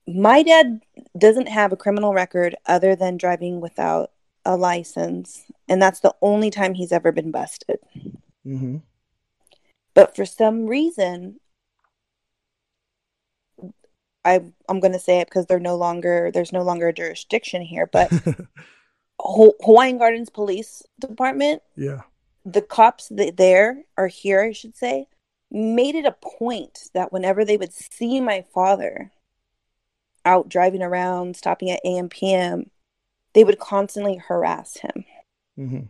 My dad doesn't have a criminal record other than driving without a license, and that's the only time he's ever been busted. hmm But for some reason, I I'm going to say it because they're no longer there's no longer a jurisdiction here, but Ho- Hawaiian Gardens Police Department yeah, the cops that there are here, I should say, made it a point that whenever they would see my father out driving around, stopping at AM PM, they would constantly harass him. Mm-hmm.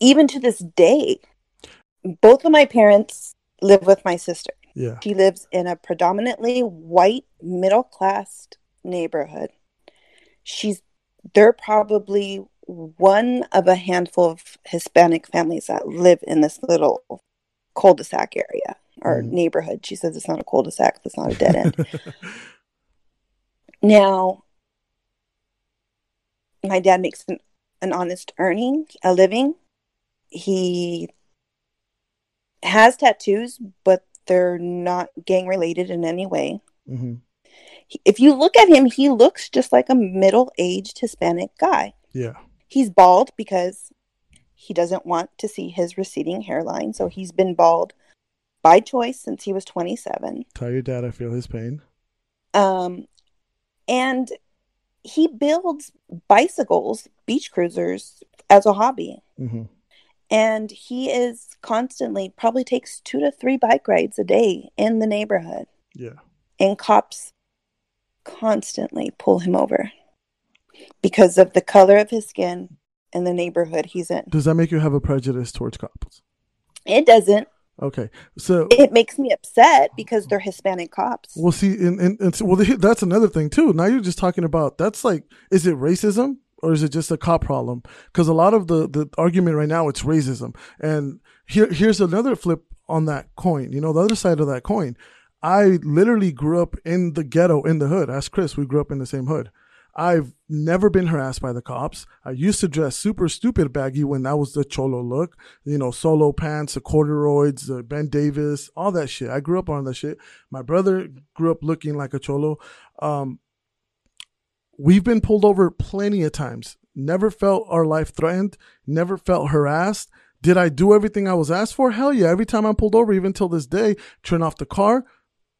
Even to this day, both of my parents live with my sister. yeah, She lives in a predominantly white middle class neighborhood. She's they're probably one of a handful of Hispanic families that live in this little cul-de-sac area or Mhm. neighborhood. She says it's not a cul-de-sac, it's not a dead end. now, my dad makes an, an honest earning, a living. He has tattoos, but they're not gang related in any way. hmm He- If you look at him, he looks just like a middle aged Hispanic guy. yeah, He's bald because he doesn't want to see his receding hairline. So he's been bald by choice since he was 27. Tell your dad I feel his pain. Um, and he builds bicycles, beach cruisers, as a hobby. hmm And he is constantly, probably takes two to three bike rides a day in the neighborhood. Yeah, And cops constantly pull him over because of the color of his skin and the neighborhood he's in. does that make you have a prejudice towards cops? It doesn't. Okay, so It makes me upset because they're Hispanic cops. Well, see, and, and, and so- well, the- that's another thing too. Now you're just talking about that's like, is it racism or is it just a cop problem? Because a lot of the the argument right now it's racism, and here here's another flip on that coin. You know, the other side of that coin. I literally grew up in the ghetto in the hood. Ask Chris, we grew up in the same hood. I've never been harassed by the cops. I used to dress super stupid baggy when that was the cholo look, you know, solo pants, the corduroys, the Ben Davis, all that shit. I grew up on that shit. My brother grew up looking like a cholo. Um, we've been pulled over plenty of times. Never felt our life threatened. Never felt harassed. Did I do everything I was asked for? Hell yeah. Every time I'm pulled over, even till this day, turn off the car,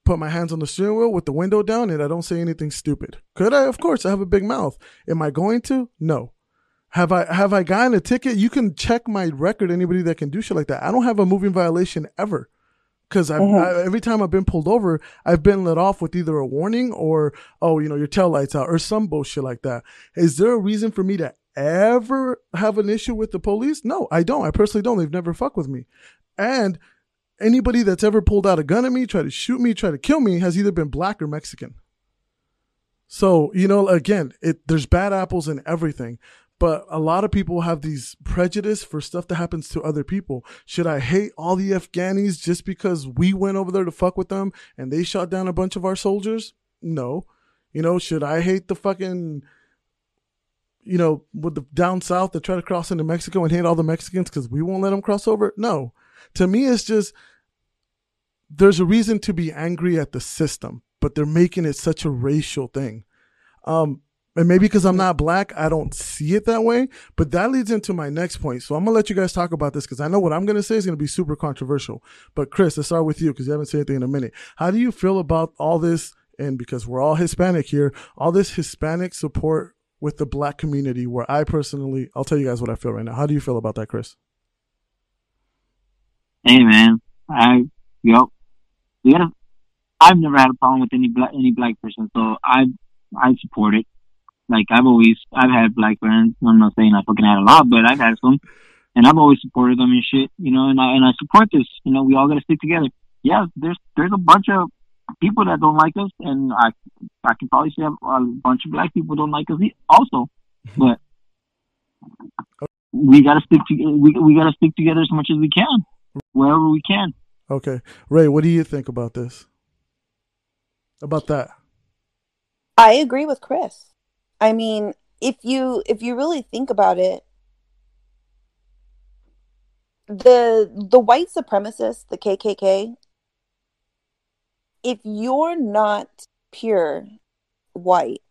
put my hands on the steering wheel with the window down, and I don't say anything stupid. Could I? Of course. I have a big mouth. Am I going to? No. Have I have I gotten a ticket? You can check my record. Anybody that can do shit like that. I don't have a moving violation ever. Because mm-hmm. I, every time I've been pulled over, I've been let off with either a warning or, oh, you know, your tail lights out or some bullshit like that. Is there a reason for me to ever have an issue with the police? No, I don't. I personally don't. They've never fucked with me. And anybody that's ever pulled out a gun at me, tried to shoot me, tried to kill me, has either been black or Mexican. So, you know, again, it there's bad apples in everything. But a lot of people have these prejudice for stuff that happens to other people. Should I hate all the Afghanis just because we went over there to fuck with them and they shot down a bunch of our soldiers? No. You know, should I hate the fucking, you know, with the down south that try to cross into Mexico and hate all the Mexicans because we won't let them cross over? No. To me, it's just there's a reason to be angry at the system, but they're making it such a racial thing. Um, and maybe because I'm not black, I don't see it that way. But that leads into my next point. So I'm gonna let you guys talk about this because I know what I'm gonna say is gonna be super controversial. But Chris, let's start with you because you haven't said anything in a minute. How do you feel about all this? And because we're all Hispanic here, all this Hispanic support with the black community where I personally, I'll tell you guys what I feel right now. How do you feel about that, Chris? Hey man, I yep. We gotta. I've never had a problem with any black any black person, so I I support it. Like I've always I've had black friends. I'm not saying I fucking had a lot, but I've had some, and I've always supported them and shit. You know, and I and I support this. You know, we all gotta stick together. Yeah, there's there's a bunch of people that don't like us, and I I can probably say a bunch of black people don't like us also, but we gotta stick to we we gotta stick together as much as we can, wherever we can. Okay, Ray, what do you think about this? About that? I agree with Chris. I mean, if you if you really think about it, the the white supremacists, the KKK, if you're not pure white,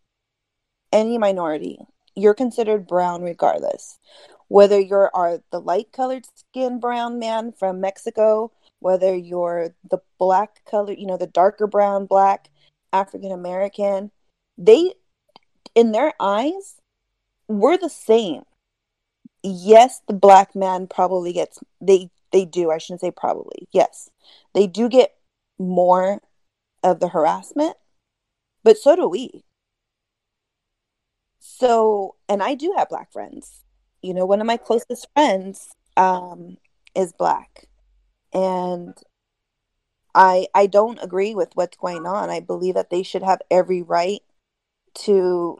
any minority, you're considered brown regardless. Whether you're are the light colored skin brown man from Mexico, whether you're the black color, you know, the darker brown black African American, they in their eyes, we're the same. Yes, the black man probably gets they they do, I shouldn't say probably. Yes. They do get more of the harassment, but so do we. So, and I do have black friends. You know, one of my closest friends um, is black, and I I don't agree with what's going on. I believe that they should have every right to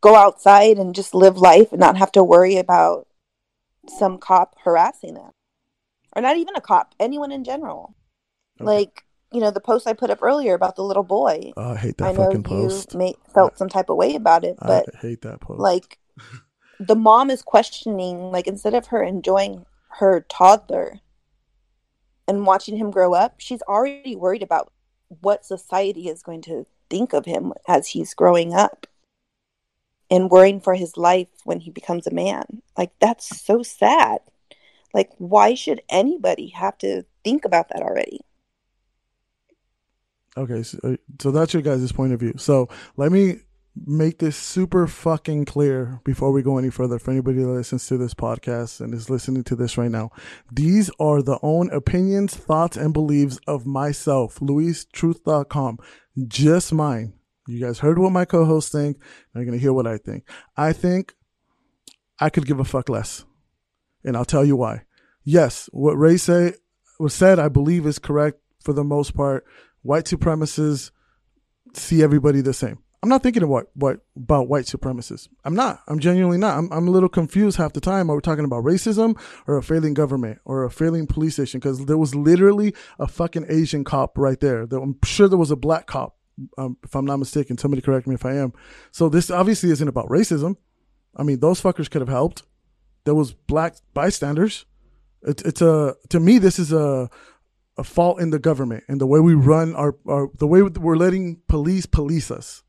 go outside and just live life and not have to worry about some cop harassing them, or not even a cop, anyone in general. Okay. Like you know the post I put up earlier about the little boy. Oh, I hate that I know fucking post. You may, felt I, some type of way about it, but I hate that post. Like the mom is questioning, like instead of her enjoying her toddler and watching him grow up, she's already worried about what society is going to think of him as he's growing up and worrying for his life when he becomes a man. Like that's so sad. Like why should anybody have to think about that already? Okay, so, uh, so that's your guys' point of view. So let me make this super fucking clear before we go any further for anybody that listens to this podcast and is listening to this right now. These are the own opinions, thoughts, and beliefs of myself, LuisTruth.com. Just mine. You guys heard what my co-hosts think. Now you're to hear what I think. I think I could give a fuck less. And I'll tell you why. Yes, what Ray say was said, I believe is correct for the most part white supremacists see everybody the same. I'm not thinking about what about white supremacists. I'm not. I'm genuinely not. I'm, I'm a little confused half the time. Are we talking about racism or a failing government or a failing police station? Because there was literally a fucking Asian cop right there. I'm sure there was a black cop, um, if I'm not mistaken. Somebody correct me if I am. So this obviously isn't about racism. I mean, those fuckers could have helped. There was black bystanders. It's it's a to me this is a a fault in the government and the way we run our, our the way we're letting police police us.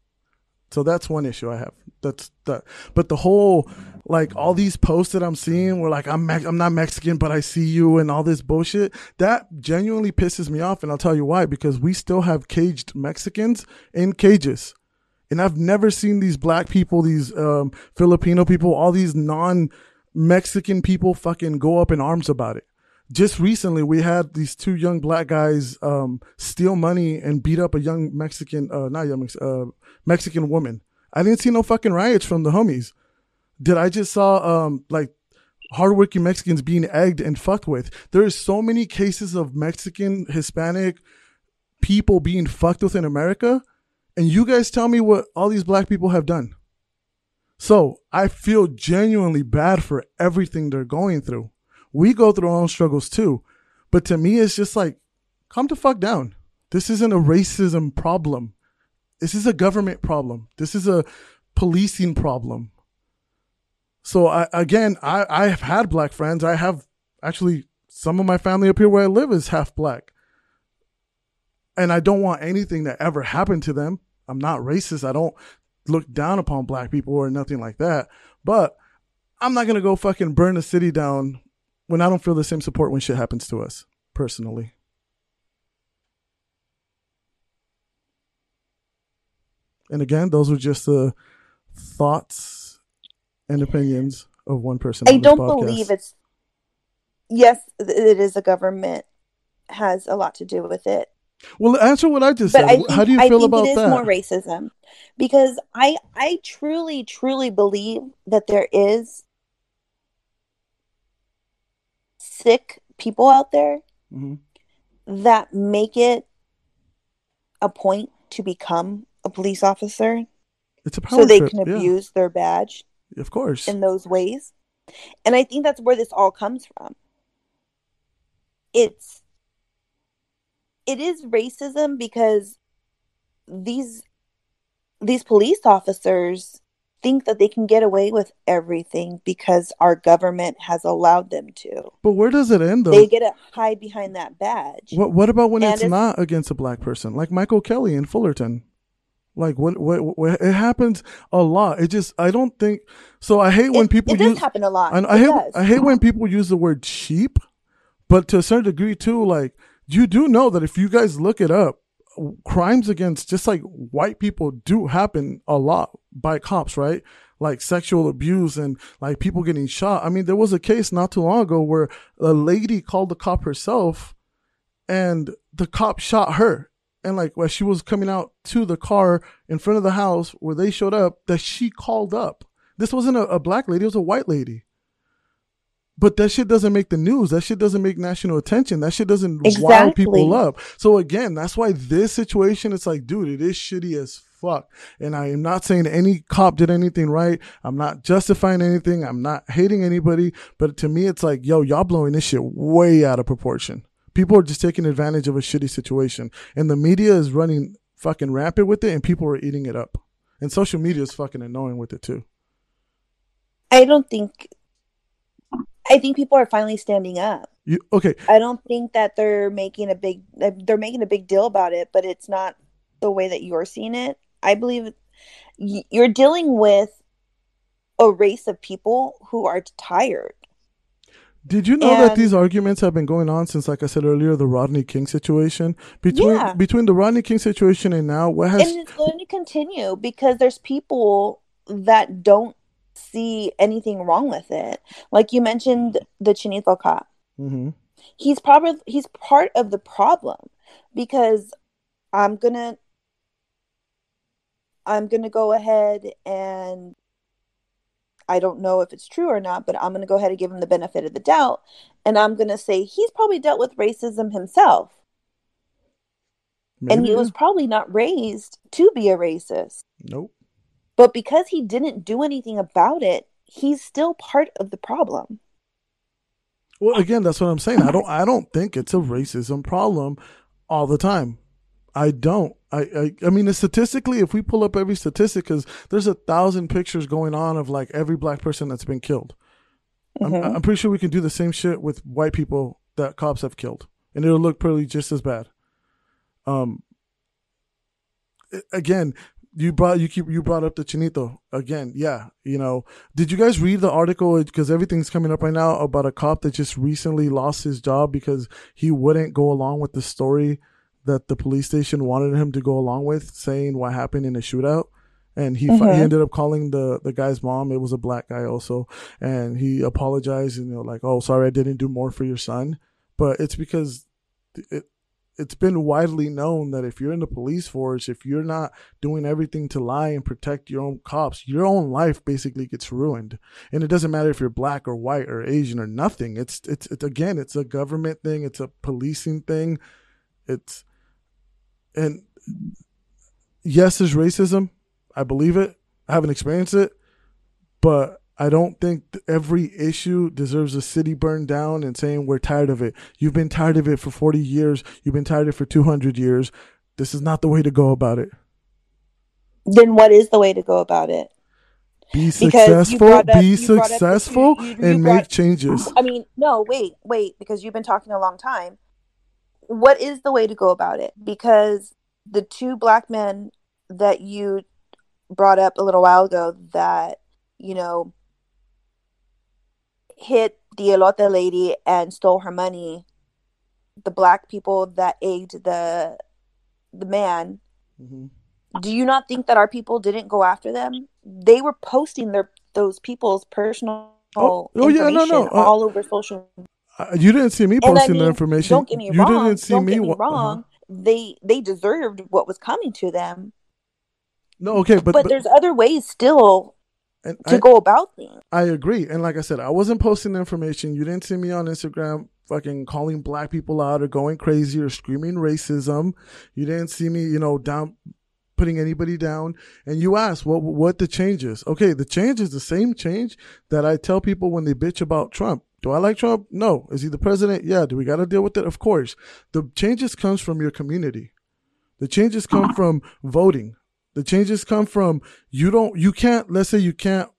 So that's one issue I have. That's that. But the whole like all these posts that I'm seeing where like I'm Me- I'm not Mexican but I see you and all this bullshit that genuinely pisses me off and I'll tell you why because we still have caged Mexicans in cages. And I've never seen these black people, these um, Filipino people, all these non Mexican people fucking go up in arms about it just recently we had these two young black guys um, steal money and beat up a young Mexican, uh, not young uh, Mexican woman. I didn't see no fucking riots from the homies. Did I just saw um, like hardworking Mexicans being egged and fucked with? There is so many cases of Mexican, Hispanic people being fucked with in America, and you guys tell me what all these black people have done. So I feel genuinely bad for everything they're going through. We go through our own struggles too. But to me, it's just like, calm the fuck down. This isn't a racism problem. This is a government problem. This is a policing problem. So I, again, I, I have had black friends. I have actually some of my family up here where I live is half black. And I don't want anything to ever happen to them. I'm not racist. I don't look down upon black people or nothing like that. But I'm not going to go fucking burn the city down when I don't feel the same support when shit happens to us personally. And again, those were just the thoughts and opinions of one person. I on don't podcast. believe it's. Yes, it is a government has a lot to do with it, Well, answer what I just but said. I think, How do you I feel about that? more racism because I I truly truly believe that there is sick people out there Mhm. that make it a point to become a police officer It's a power so they trip. can yeah, abuse their badge of course. in those ways. And I think that's where this all comes from. It's it is racism because these these police officers think that they can get away with everything because our government has allowed them to. but where does it end, though? They get to hide behind that badge. What What about when it's it's- not against a black person, like Michael Kelly in Fullerton? Like what, what? What? It happens a lot. It just. I don't think. So I hate when people it does use. happen a lot. I, I It hate. does. I hate when people use the word cheap, but to a certain degree too. Like you do know that if you guys look it up, crimes against just like white people do happen a lot by cops, right? Like sexual abuse and like people getting shot. I mean, there was a case not too long ago where a lady called the cop herself and the cop shot her. And like when she was coming out to the car in front of the house where they showed up, that she called up. This wasn't a, a black lady, it was a white lady. But that shit doesn't make the news. That shit doesn't make national attention. That shit doesn't wild people up. So again, that's why this situation, it's like, dude, it is shitty as fuck. And I am not saying any cop did anything right. I'm not justifying anything. I'm not hating anybody. But to me, it's like, yo, y'all blowing this shit way out of proportion. People are just taking advantage of a shitty situation. And the media is running fucking rampant with it and people are eating it up. And social media is fucking annoying with it too. I don't think I think people are finally standing up. You okay, I don't think that they're making a big they're making a big deal about it, but it's not the way that you're seeing it. I believe you're dealing with a race of people who are tired. Did you know that these arguments have been going on since, like I said earlier, the Rodney King situation? Between Yeah. between the Rodney King situation and now, what has and it's going to continue because there's people that don't see anything wrong with it. Like you mentioned the Chinito cop. Mhm. he's probably he's part of the problem because I'm gonna I'm gonna go ahead and I don't know if it's true or not, but I'm gonna go ahead and give him the benefit of the doubt, and I'm gonna say he's probably dealt with racism himself, and he was probably not raised to be a racist, nope. But because he didn't do anything about it, he's still part of the problem. Well, again, that's what I'm saying. I don't I don't think it's a racism problem all the time. I don't. I I, I mean, statistically, if we pull up every statistic, because there's a thousand pictures going on of like every black person that's been killed. I'm, Mhm. I'm pretty sure we can do the same shit with white people that cops have killed, and it'll look probably just as bad. Um. Again, you brought you keep you brought up the Chinito again. Yeah, you know. Did you guys read the article? Because everything's coming up right now about a cop that just recently lost his job because he wouldn't go along with the story that the police station wanted him to go along with, saying what happened in a shootout. And he Mhm. he ended up calling the the guy's mom. It was a black guy also, and he apologized and you know like, oh, sorry, I didn't do more for your son. But it's because it it's been widely known that if you're in the police force, if you're not doing everything to lie and protect your own cops, your own life basically gets ruined. And it doesn't matter if you're black or white or Asian or nothing. It's it's, it's again, it's a government thing. It's a policing thing. It's and yes, there's racism. I believe it. I haven't experienced it, but I don't think every issue deserves a city burned down and saying we're tired of it. You've been tired of it for 40 years. You've been tired of it for 200 years. This is not the way to go about it. Then what is the way to go about it? Be successful, up- be you brought up successful, you- you and brought- make changes. I mean, no, wait, wait, because you've been talking a long time. What is the way to go about it? Because the two black men that you brought up a little while ago that, you know, hit the elote lady and stole her money, the black people that egged the the man, Mhm. do you not think that our people didn't go after them they were posting their those people's personal Oh, oh, yeah, no, information no, uh, all over social. Uh, you didn't see me And I posting the information. don't get me you wrong. didn't see don't me. get me wa- wrong. uh-huh. They they deserved what was coming to them, No, okay, but, but, but, there's other ways still and to I, go about things. I agree. And like I said, I wasn't posting the information. You didn't see me on Instagram fucking calling black people out or going crazy or screaming racism. You didn't see me, you know, down putting anybody down. And you asked what what the change is. Okay, the change is the same change that I tell people when they bitch about Trump. Do I like Trump? No. Is he the president? Yeah. Do we got to deal with it? Of course. The changes comes from your community. The changes come uh-huh. from voting. The changes come from you don't you can't let's say you can't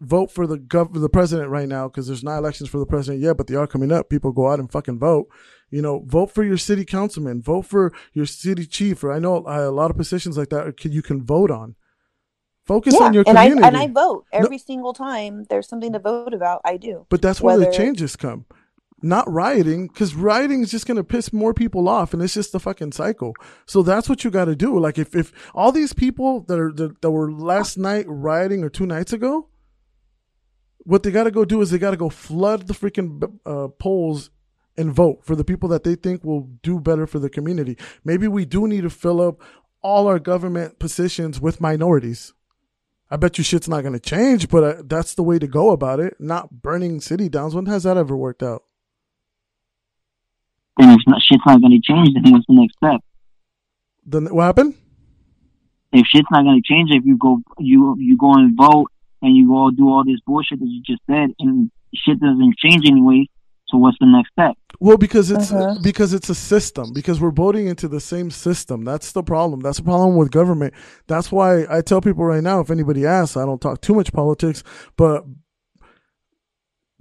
vote for the gov the president right now because there's not elections for the president yet, but they are coming up. People go out and fucking vote. You know, vote for your city councilman, vote for your city chief, or I know a lot of positions like that can- you can vote on. Focus yeah, on your and I community. and I vote every single time there's something to vote about. I do. But that's where the changes come. Not rioting, because rioting is just going to piss more people off, and it's just a fucking cycle. So that's what you got to do. Like if, if all these people that are that, that were last night rioting or two nights ago, what they got to go do is they got to go flood the freaking uh, polls and vote for the people that they think will do better for the community. Maybe we do need to fill up all our government positions with minorities. I bet you shit's not going to change, but uh, that's the way to go about it. Not burning city downs. When has that ever worked out? Then if not, shit's not going to change, then what's the next step? Then what happened? If shit's not going to change, if you go, you you go and vote and you all do all this bullshit that you just said, and shit doesn't change anyway. So what's the next step? Well, because it's Uh-huh. because it's a system. Because we're voting into the same system. That's the problem. That's the problem with government. That's why I tell people right now, if anybody asks, I don't talk too much politics, but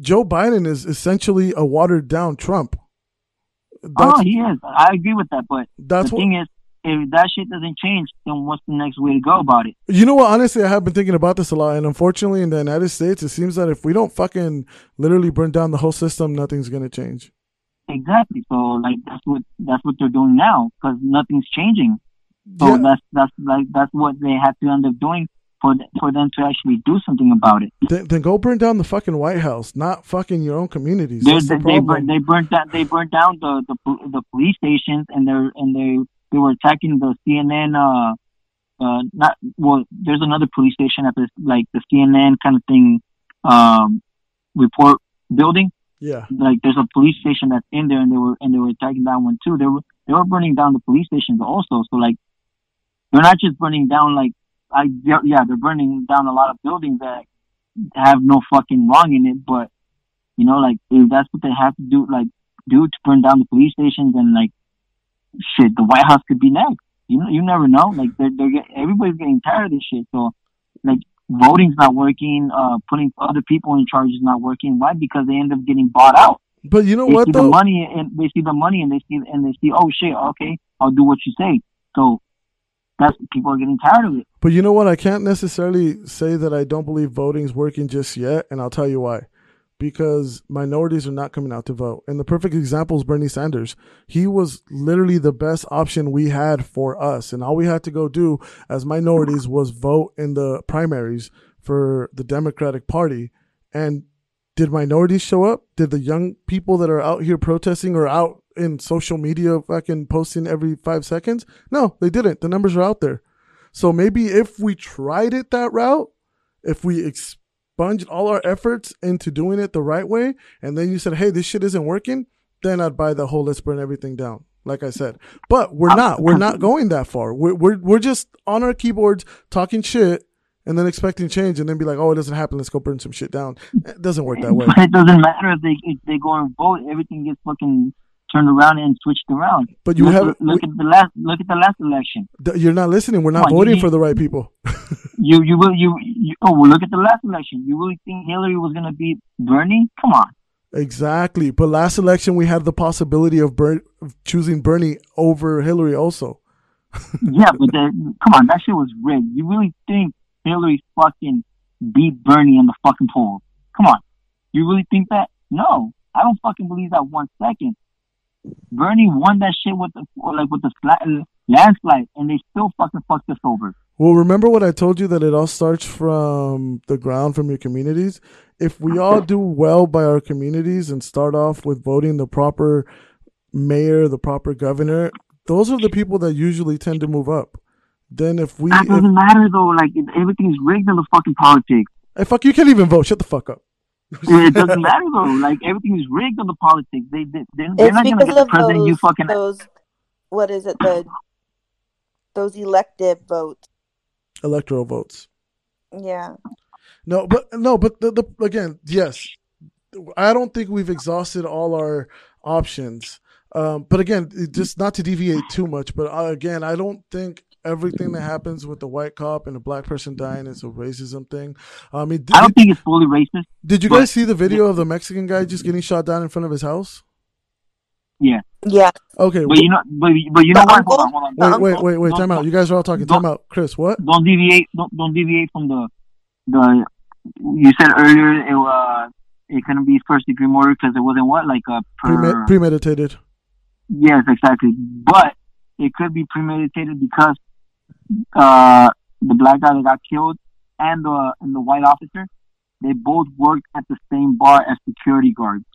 Joe Biden is essentially a watered down Trump. Oh, he is. I agree with that, but that's the what thing is, if that shit doesn't change, then what's the next way to go about it? You know what? Honestly, I have been thinking about this a lot, and unfortunately, in the United States, it seems that if we don't fucking literally burn down the whole system, nothing's gonna change. Exactly. So like that's what that's what they're doing now because nothing's changing. So Yeah. that's that's like that's what they have to end up doing for th- for them to actually do something about it. Then, then go burn down the fucking White House, not fucking your own communities. They the they, they, problem. burn, they burnt down they burnt down the the, the police stations and they're and they they were attacking the CNN. Uh, uh, not well. There's another police station at this like the CNN kind of thing. Um, report building. yeah, like there's a police station that's in there and they were and they were attacking that one too. They were they were burning down the police stations also. So like they're not just burning down like I yeah, yeah they're burning down a lot of buildings that have no fucking wrong in it. But you know like if that's what they have to do like do to burn down the police stations and like shit the White House could be next. You know you never know. Like they're they're get, everybody's getting tired of this shit. So like voting's not working. Uh, putting other people in charge is not working. Why? Because they end up getting bought out but you know they what see the money and they see the money and they see and they see oh shit okay I'll do what you say so that's people are getting tired of it But you know what? I can't necessarily say that I don't believe voting's working just yet, and I'll tell you why. Because minorities are not coming out to vote. And the perfect example is Bernie Sanders. He was literally the best option we had for us. And all we had to go do as minorities was vote in the primaries for the Democratic Party. And did minorities show up? Did the young people that are out here protesting or out in social media fucking posting every five seconds? No, they didn't. The numbers are out there. So maybe if we tried it that route, if we expunged all our efforts into doing it the right way, and then you said, hey, this shit isn't working, then I'd buy the whole let's burn everything down, like I said. But we're not. We're not going that far. We're, we're, we're just on our keyboards talking shit and then expecting change and then be like, oh, it doesn't happen. Let's go burn some shit down. It doesn't work that way. but it doesn't matter if they if they go and vote everything gets fucking turned around and switched around But you look, have, look at the last look at the last election you're not listening. We're not on, voting for the right people. you you will you, you oh well look at the last election you really think Hillary was gonna beat Bernie come on Exactly. But last election, we had the possibility of, Ber- of choosing Bernie over Hillary also. yeah but the, come on that shit was rigged you really think Hillary fucking beat Bernie in the fucking polls come on you really think that no I don't fucking believe that one second Bernie won that shit with the like with the landslide, and they still fucking fucked us over. Well, remember what I told you that it all starts from the ground, from your communities. If we all do well by our communities and start off with voting the proper mayor, the proper governor, those are the people that usually tend to move up. Then if we, That doesn't matter though. Like it- everything's rigged in the fucking politics. hey, fuck, you can't even vote. Shut the fuck up. it doesn't matter though. Like everything is rigged on the politics. They, they they're, they're not gonna get the of president. You fucking those, what is it, the, those elective votes. Electoral votes. Yeah. No, but no, but the, the again, yes, I don't think we've exhausted all our options. Um, but again, just not to deviate too much, but uh, again, I don't think everything that happens with the white cop and a black person dying is a racism thing. I mean, did, I don't think it's fully racist. did you guys see the video of the Mexican guy just getting shot down in front of his house? Yeah, Yeah. Okay, but you know, but, but you know what? Hold on, hold on. wait, wait, wait, wait, don't- time out. You guys are all talking. Time out, Chris. What? Don't deviate. Don't don't deviate from the the. You said earlier it uh it couldn't be first degree murder because it wasn't what like a per. Preme- premeditated. Yes, exactly. But it could be premeditated because uh, the black guy that got killed and the and the white officer, they both worked at the same bar as security guards.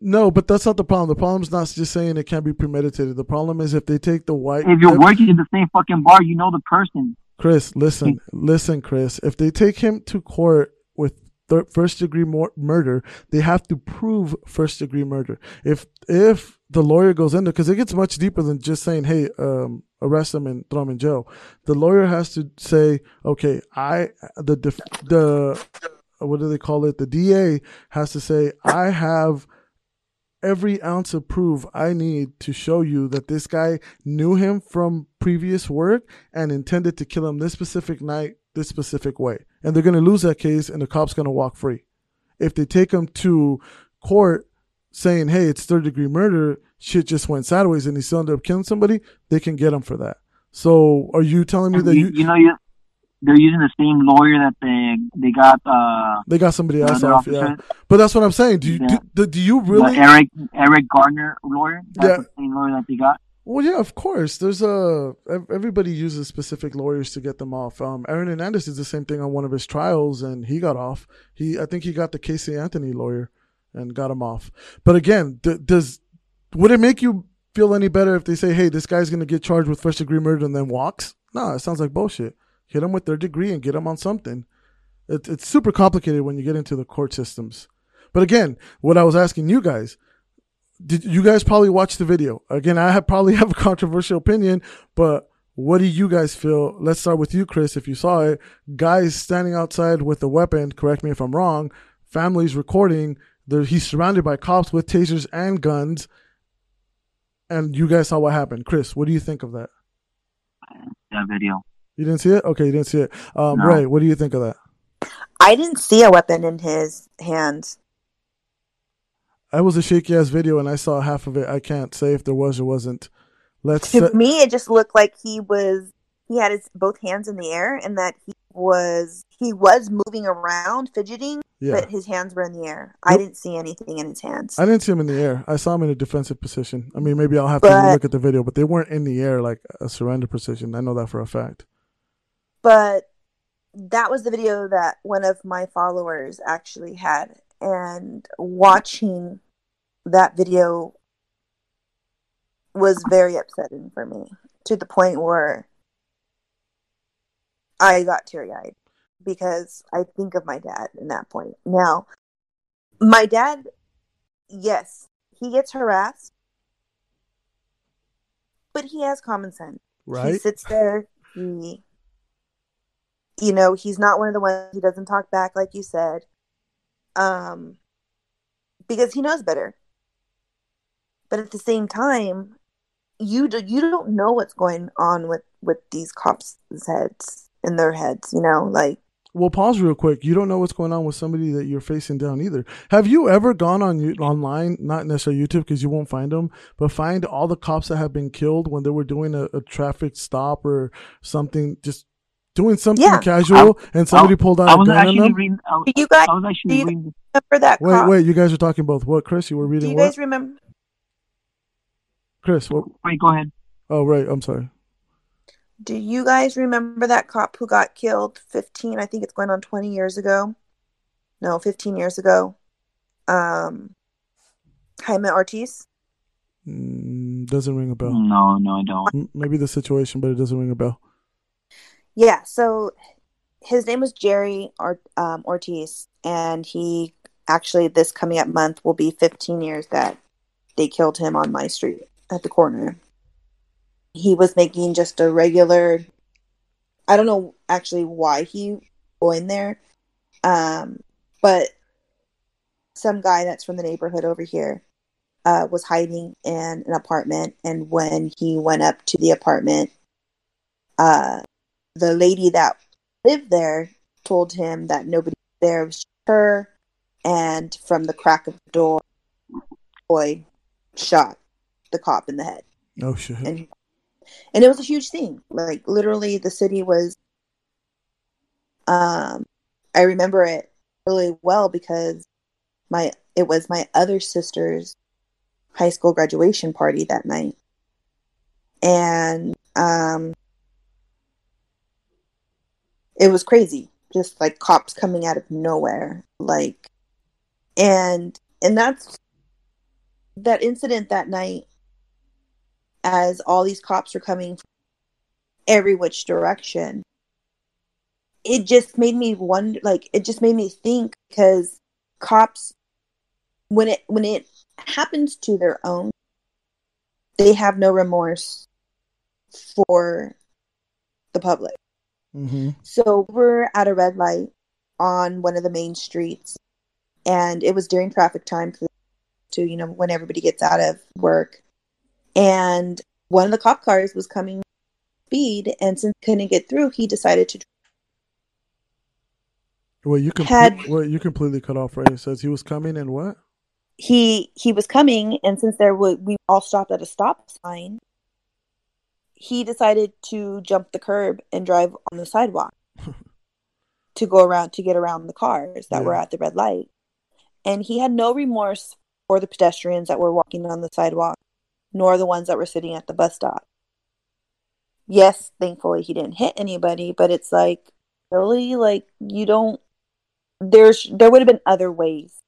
No, but that's not the problem. The problem is not just saying it can't be premeditated. The problem is if they take the white. If you're working in the same fucking bar, you know the person. Chris, listen, listen, Chris. If they take him to court with thir- first degree mor- murder, they have to prove first degree murder. If if the lawyer goes in there, because it gets much deeper than just saying, "Hey, um, arrest him and throw him in jail." The lawyer has to say, "Okay, I the def- the what do they call it? The DA has to say, I have." every ounce of proof I need to show you that this guy knew him from previous work and intended to kill him this specific night, this specific way. And they're going to lose that case and the cop's going to walk free. If they take him to court saying, hey, it's third degree murder, shit just went sideways and he still ended up killing somebody, they can get him for that. So are you telling me that you, you, you know, you, they're using the same lawyer that they they got. Uh, they got somebody else off? Yeah. But that's what I'm saying. Do you, Yeah. do, do you the really? Eric Eric Gardner lawyer. That's Yeah. the same lawyer that they got. Well, yeah, of course. There's a everybody uses specific lawyers to get them off. Um, Aaron Hernandez did the same thing on one of his trials, and he got off. He, I think, he got the Casey Anthony lawyer and got him off. But again, d- does would it make you feel any better if they say, "Hey, this guy's going to get charged with first degree murder and then walks"? No, it sounds like bullshit. Hit him with their degree and get him on something. It, it's super complicated when you get into the court systems. But again, what I was asking you guys, did you guys probably watch the video? Again, I have probably have a controversial opinion, but what do you guys feel? Let's start with you, Chris. If you saw it, guys standing outside with a weapon. Correct me if I'm wrong. Families recording. There, he's surrounded by cops with tasers and guns. And you guys saw what happened. Chris, what do you think of that? That video. You didn't see it? Okay, you didn't see it. Um, No. Ray, what do you think of that? I didn't see a weapon in his hands. That was a shaky ass video, and I saw half of it. I can't say if there was or wasn't. Let's. To set- me, it just looked like he was he had his both hands in the air, and that he was he was moving around, fidgeting, yeah. but his hands were in the air. I didn't see anything in his hands. I didn't see him in the air. I saw him in a defensive position. I mean, maybe I'll have to look at the video, but they weren't in the air like a surrender position. I know that for a fact. but that was the video that one of my followers actually had and watching that video was very upsetting for me to the point where I got teary-eyed because I think of my dad in that point. Now, my dad yes, he gets harassed but he has common sense. Right. He sits there. He, you know, he's not one of the ones. He doesn't talk back, like you said, um, because he knows better. But at the same time, you do, you don't know what's going on with with these cops' heads in their heads. You know, like Well, pause real quick. You don't know what's going on with somebody that you're facing down either. Have you ever gone on online, not necessarily YouTube because you won't find them, but find all the cops that have been killed when they were doing a, a traffic stop or something, just doing something Yeah. casual, oh, and somebody oh, pulled out I a was gun on them? reading. I, you guys I was actually do you- reading. remember that Wait, cop? wait. You guys are talking both. What, Chris? You were reading. do reading you what? guys remember? Chris, what? Wait, go ahead. Oh, right. I'm sorry. Do you guys remember that cop who got killed 15, I think it's going on 20 years ago? No, 15 years ago. Um Jaime Ortiz? Mm, doesn't ring a bell. No, no, I don't. Maybe the situation, but it doesn't ring a bell. Yeah, so his name was Jerry or- um, Ortiz, and he actually this coming up month will be 15 years that they killed him on my street at the corner. He was making just a regular. I don't know actually why he going there, um, but some guy that's from the neighborhood over here uh, was hiding in an apartment, and when he went up to the apartment, uh, the lady that lived there told him that nobody was there it was just her and from the crack of the door boy shot the cop in the head Oh shit. and and it was a huge thing. Like literally the city was um i remember it really well because my it was my other sister's high school graduation party that night. And um it was crazy. Just like cops coming out of nowhere like and and that's that incident that night as all these cops were coming from every which direction. It just made me wonder like it just made me think because cops when it when it happens to their own they have no remorse for the public. Hmm so we're at a red light on one of the main streets, and it was during traffic time to you know when everybody gets out of work, and one of the cop cars was coming speed, and since he couldn't get through, he decided to. Well, you can. Had- Well, you completely cut off. Right? It says he was coming and what? He he was coming, and since there was we all stopped at a stop sign, he decided to jump the curb and drive on the sidewalk to go around to get around the cars that Yeah. were at the red light. And he had no remorse for the pedestrians that were walking on the sidewalk, nor the ones that were sitting at the bus stop. Yes, thankfully he didn't hit anybody, but it's like really like you don't there's there would have been other ways.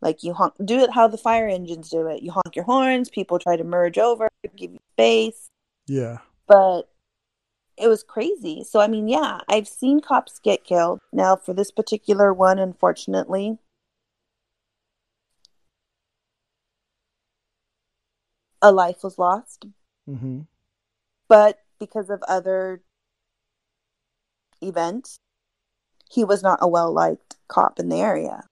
Like you honk do it how the fire engines do it. You honk your horns, people try to merge over, give you space Yeah. but it was crazy. So I mean, yeah, I've seen cops get killed. Now for this particular one, unfortunately, a life was lost, hmm but because of other events, he was not a well-liked cop in the area.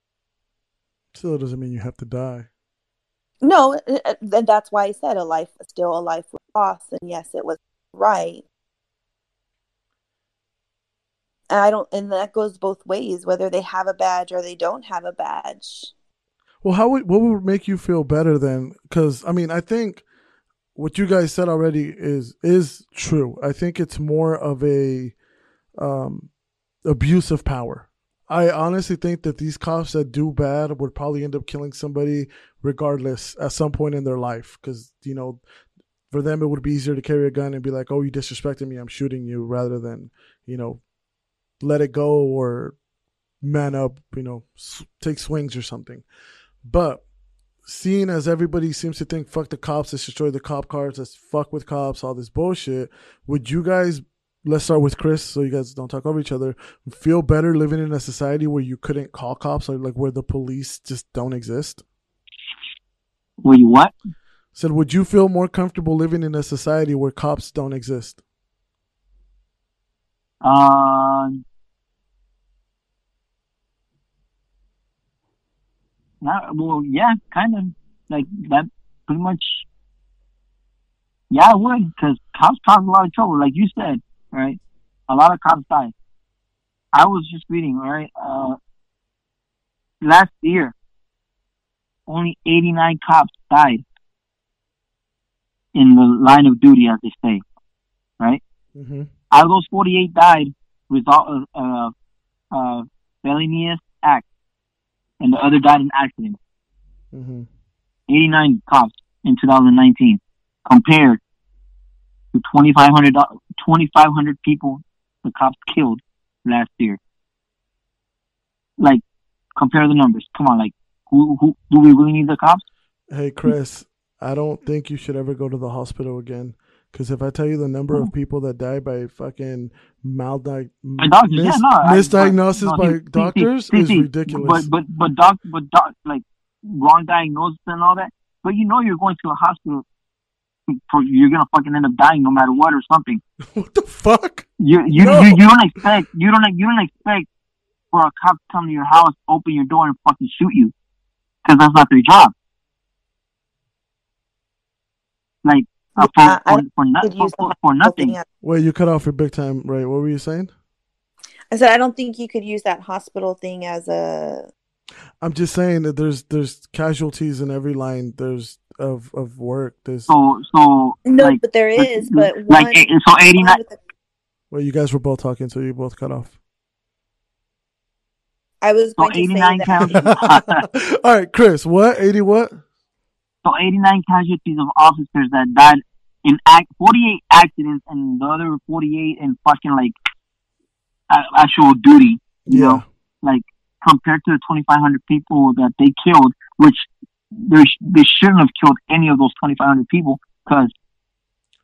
Still doesn't mean you have to die. No, uh, uh, and that's why I said a life still a life was lost, and yes, it was right. And I don't, and that goes both ways, whether they have a badge or they don't have a badge. Well, how would what would make you feel better then? Because I mean, I think what you guys said already is is true. I think it's more of a um, abuse of power. I honestly think that these cops that do bad would probably end up killing somebody regardless at some point in their life. Because you know, for them it would be easier to carry a gun and be like, "Oh, you disrespected me, I'm shooting you," rather than you know, let it go or man up, you know, take swings or something. But seeing as everybody seems to think fuck the cops, let's destroy the cop cars, let's fuck with cops, all this bullshit, would you guys let's start with Chris so you guys don't talk over each other, feel better living in a society where you couldn't call cops or like where the police just don't exist? You what? Said would you feel more comfortable living in a society where cops don't exist? Um, not well, yeah, kind of like that. Pretty much, yeah, I would because cops cause a lot of trouble, like you said, right? A lot of cops die. I was just reading, right? Uh, last year, only 89 cops died in the line of duty, as they say, right? Mm-hmm. out of those 48 died result of uh, uh, felonious act, and the other died in accident. Mm-hmm. 89 cops in 2019 compared to 2,500 2,500 people the cops killed last year. Like, compare the numbers. Come on, like, who, who do we really need the cops? Hey, Chris, I don't think you should ever go to the hospital again. Because if I tell you the number of hmm. people that die by fucking maldi- doctors, yeah, mis- no, I- misdiagnosis no, by see, doctors see, is see, ridiculous. But but but doc, but doc, like wrong diagnosis and all that. But you know you're going to a hospital for you're gonna fucking end up dying no matter what or something. what the fuck? You you, No. you you don't expect you don't you don't expect for a cop to come to your house, open your door, and fucking shoot you because that's not their job. Like for, Yeah, I for, for, no- could for, use for, for nothing. Wait, you cut off your big time, right? What were you saying? I said I don't think you could use that hospital thing as a. I'm just saying that there's there's casualties in every line. There's of of work. There's So so No, like but there is. But one, like eh, so eighty one nine. with the- well, you guys were both talking, so you both cut off. I was So going to say 89 that. All right, Chris. What eighty? What? So 89 casualties of officers that died in act 48 accidents and the other 48 in fucking like actual duty. You Yeah. know, like compared to the 2,500 people that they killed, which they they shouldn't have killed any of those 2,500 people because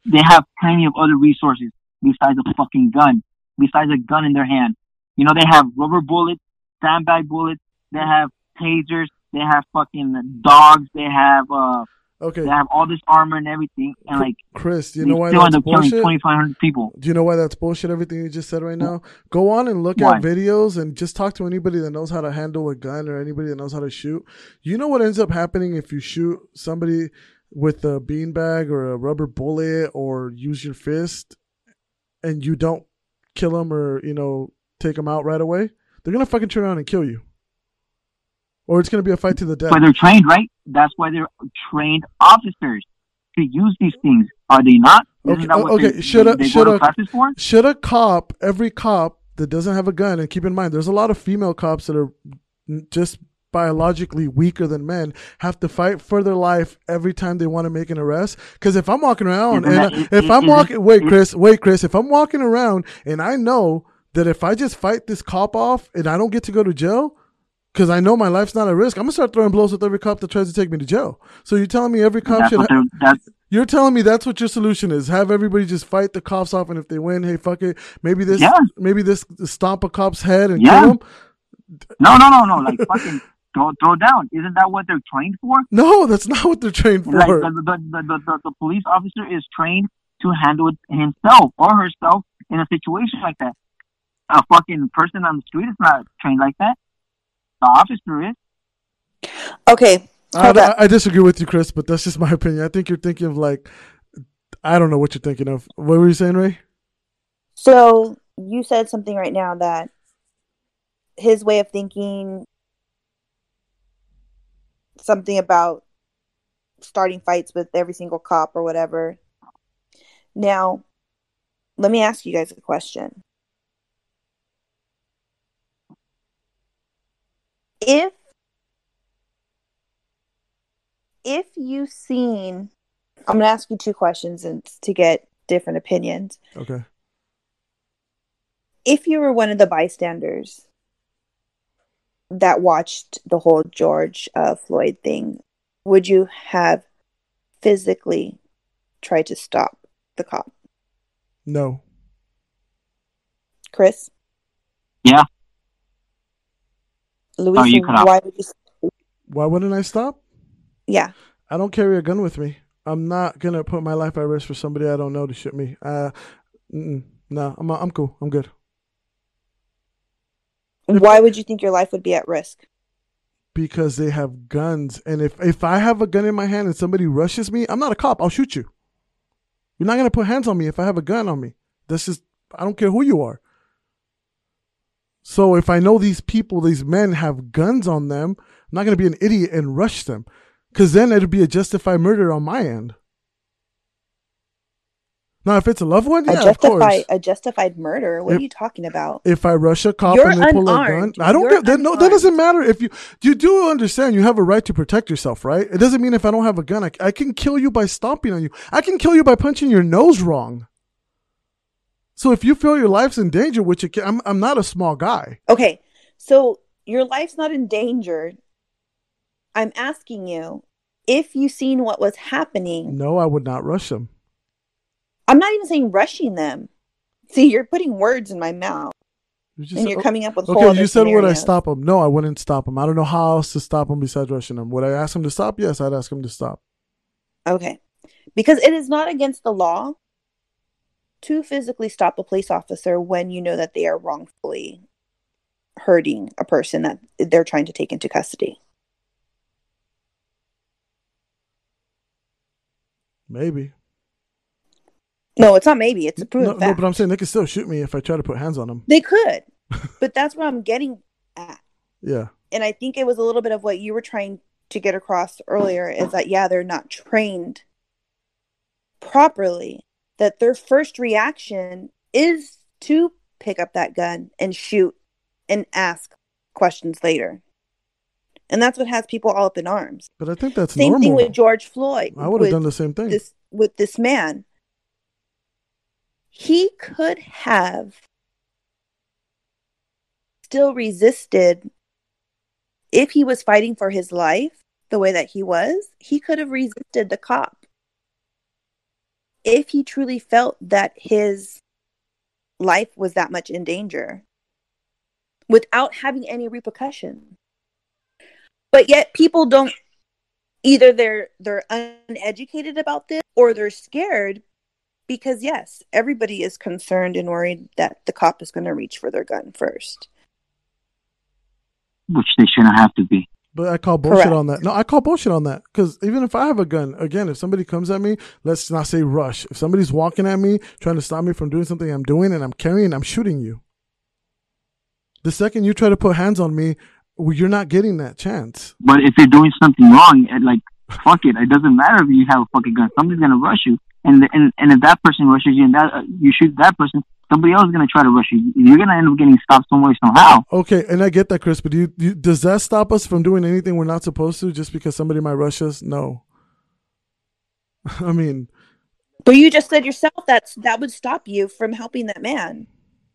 they have plenty of other resources besides a fucking gun, besides a gun in their hand. You know, they have rubber bullets, sandbag bullets, they have tasers, they have fucking dogs, they have uh Okay, they have all this armor and everything, and like Chris. Do you know why still that's end up killing bullshit? twenty five hundred people. Do you know why that's bullshit? Everything you just said right now. Go on and look Why? at videos and just talk to anybody that knows how to handle a gun or anybody that knows how to shoot. You know what ends up happening if you shoot somebody with a beanbag or a rubber bullet or use your fist and you don't kill them or you know take them out right away. They're gonna fucking turn around and kill you, or it's gonna be a fight to the death. But they're trained, right? That's why they're trained officers to use these things. Are they not? Okay, that okay, they, should they should go I- to classes for? should a cop, every cop that doesn't have a gun, and keep in mind, there's a lot of female cops that are just biologically weaker than men, have to fight for their life every time they want to make an arrest. Because if I'm walking around Isn't and that- I- if is- I'm walking, wait, is- Chris, wait, Chris, if I'm walking around and I know that if I just fight this cop off and I don't get to go to jail. Because I know my life's not at risk. I'm gonna start throwing blows with every cop that tries to take me to jail. So you're telling me every cop That's should ha- That's you're telling me that's what your solution is. Have everybody just fight the cops off, and if they win, hey, fuck it. Maybe this, Yeah. maybe this stomp a cop's head and Yeah. kill him. no, no, no, no. Like fucking throw, throw down. Isn't that what they're trained for? No, that's not what they're trained for. Like the, the, the, the, the, the police officer is trained to handle it himself or herself in a situation like that. A fucking person on the street is not trained like that. The officer is. Okay, I, hold. I, I disagree with you, Chris, but that's just my opinion. I think you're thinking of like, I don't know what you're thinking of. What were you saying, Ray? So you said something right now that his way of thinking, something about starting fights with every single cop or whatever. Now, let me ask you guys a question. If if you've seen I'm going to ask you two questions and to get different opinions Okay. if you were one of the bystanders that watched the whole George uh, Floyd thing, would you have physically tried to stop the cop? No. Chris? Yeah. Louisa, Oh, you cut why would you? Why wouldn't I stop? Yeah. I don't carry a gun with me. I'm not gonna put my life at risk for somebody I don't know to shoot me. Uh, no, I'm I'm cool. I'm good. Why would you think your life would be at risk? because they have guns. And if if I have a gun in my hand and somebody rushes me, I'm not a cop. I'll shoot you. You're not gonna put hands on me if I have a gun on me. That's just I don't care who you are. So if I know these people, these men have guns on them, I'm not gonna be an idiot and rush them, because then it'd be a justified murder on my end. Now, if it's a loved one, a yeah, of course. justified a justified murder. What If- are you talking about? if I rush a cop You're and they pull a gun. I don't get that. No, that doesn't matter. If you you do understand, you have a right to protect yourself, right? It doesn't mean if I don't have a gun, I, I can kill you by stomping on you. I can kill you by punching your nose wrong. So if you feel your life's in danger, which it can, I'm I'm not a small guy. Okay, so your life's not endangered. I'm asking you if you seen what was happening. No, I would not rush them. I'm not even saying rushing them. See, you're putting words in my mouth, You just and you're oh, coming up with Okay, you said would I stop them? No, I wouldn't stop them. I don't know how else to stop them besides rushing them. Would I ask them to stop? Yes, I'd ask them to stop. Okay. Because it is not against the law to physically stop a police officer when you know that they are wrongfully hurting a person that they're trying to take into custody. Maybe. No, it's not maybe, it's a proven No, no, fact. but I'm saying they could still shoot me if I try to put hands on them. they could. but that's what I'm getting at. Yeah. And I think it was a little bit of what you were trying to get across earlier is that yeah, they're not trained properly. That their first reaction is to pick up that gun and shoot and ask questions later. And that's what has people all up in arms. But I think that's Same normal. thing with George Floyd. I would have done the same thing. this with this man. He could have still resisted if he was fighting for his life the way that he was, he could have resisted the cop. If he truly felt that his life was that much in danger without having any repercussion. But yet people don't either they're they're uneducated about this or they're scared because yes, everybody is concerned and worried that the cop is going to reach for their gun first. which they shouldn't have to be. But I call bullshit Correct. on that. No, I call bullshit on that because even if I have a gun, again, if somebody comes at me, let's not say rush. If somebody's walking at me, trying to stop me from doing something I'm doing, and I'm carrying, I'm shooting you. The second you try to put hands on me, well, you're not getting that chance. But if you're doing something wrong, like fuck it, it doesn't matter if you have a fucking gun. Somebody's gonna rush you, and and and if that person rushes you and that uh, you shoot that person, somebody else is gonna try to rush you. You're gonna end up getting stopped some way somehow. Okay, and I get that, Chris, but do you, you, does that stop us from doing anything we're not supposed to just because somebody might rush us? No. I mean, But you just said yourself that's that would stop you from helping that man.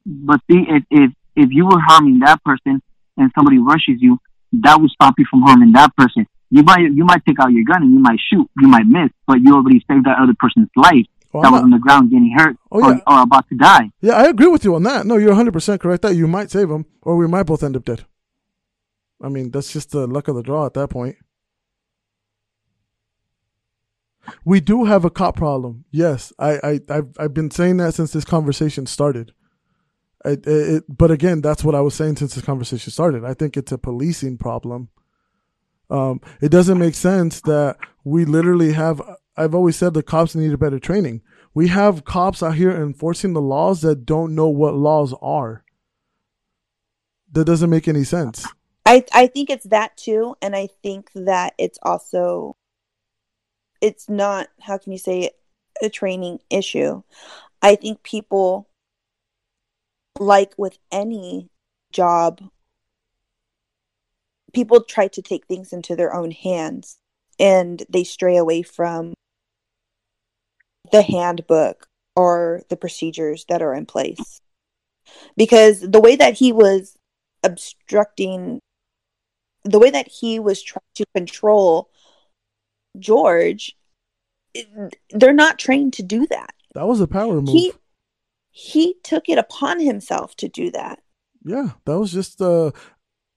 But see, if if if you were harming that person and somebody rushes you, that would stop you from harming that person. You might you might take out your gun and you might shoot, you might miss, but you already saved that other person's life well, that I'm was not- on the ground getting hurt Oh, or, yeah. or about to die. yeah, I agree with you on that. No, you're 100% correct that you might save him or we might both end up dead. I mean, that's just the luck of the draw at that point. We do have a cop problem. Yes, I, I, I've, I've been saying that since this conversation started. It, it, but again, that's what I was saying since this conversation started. I think it's a policing problem. Um, it doesn't make sense that we literally have. I've always said the cops need a better training. We have cops out here enforcing the laws that don't know what laws are. That doesn't make any sense. I I think it's that too, and I think that it's also it's not how can you say it, a training issue. I think people like with any job people try to take things into their own hands and they stray away from the handbook or the procedures that are in place. Because the way that he was obstructing the way that he was trying to control George, they're not trained to do that. That was a power move. He he took it upon himself to do that. yeah, that was just uh,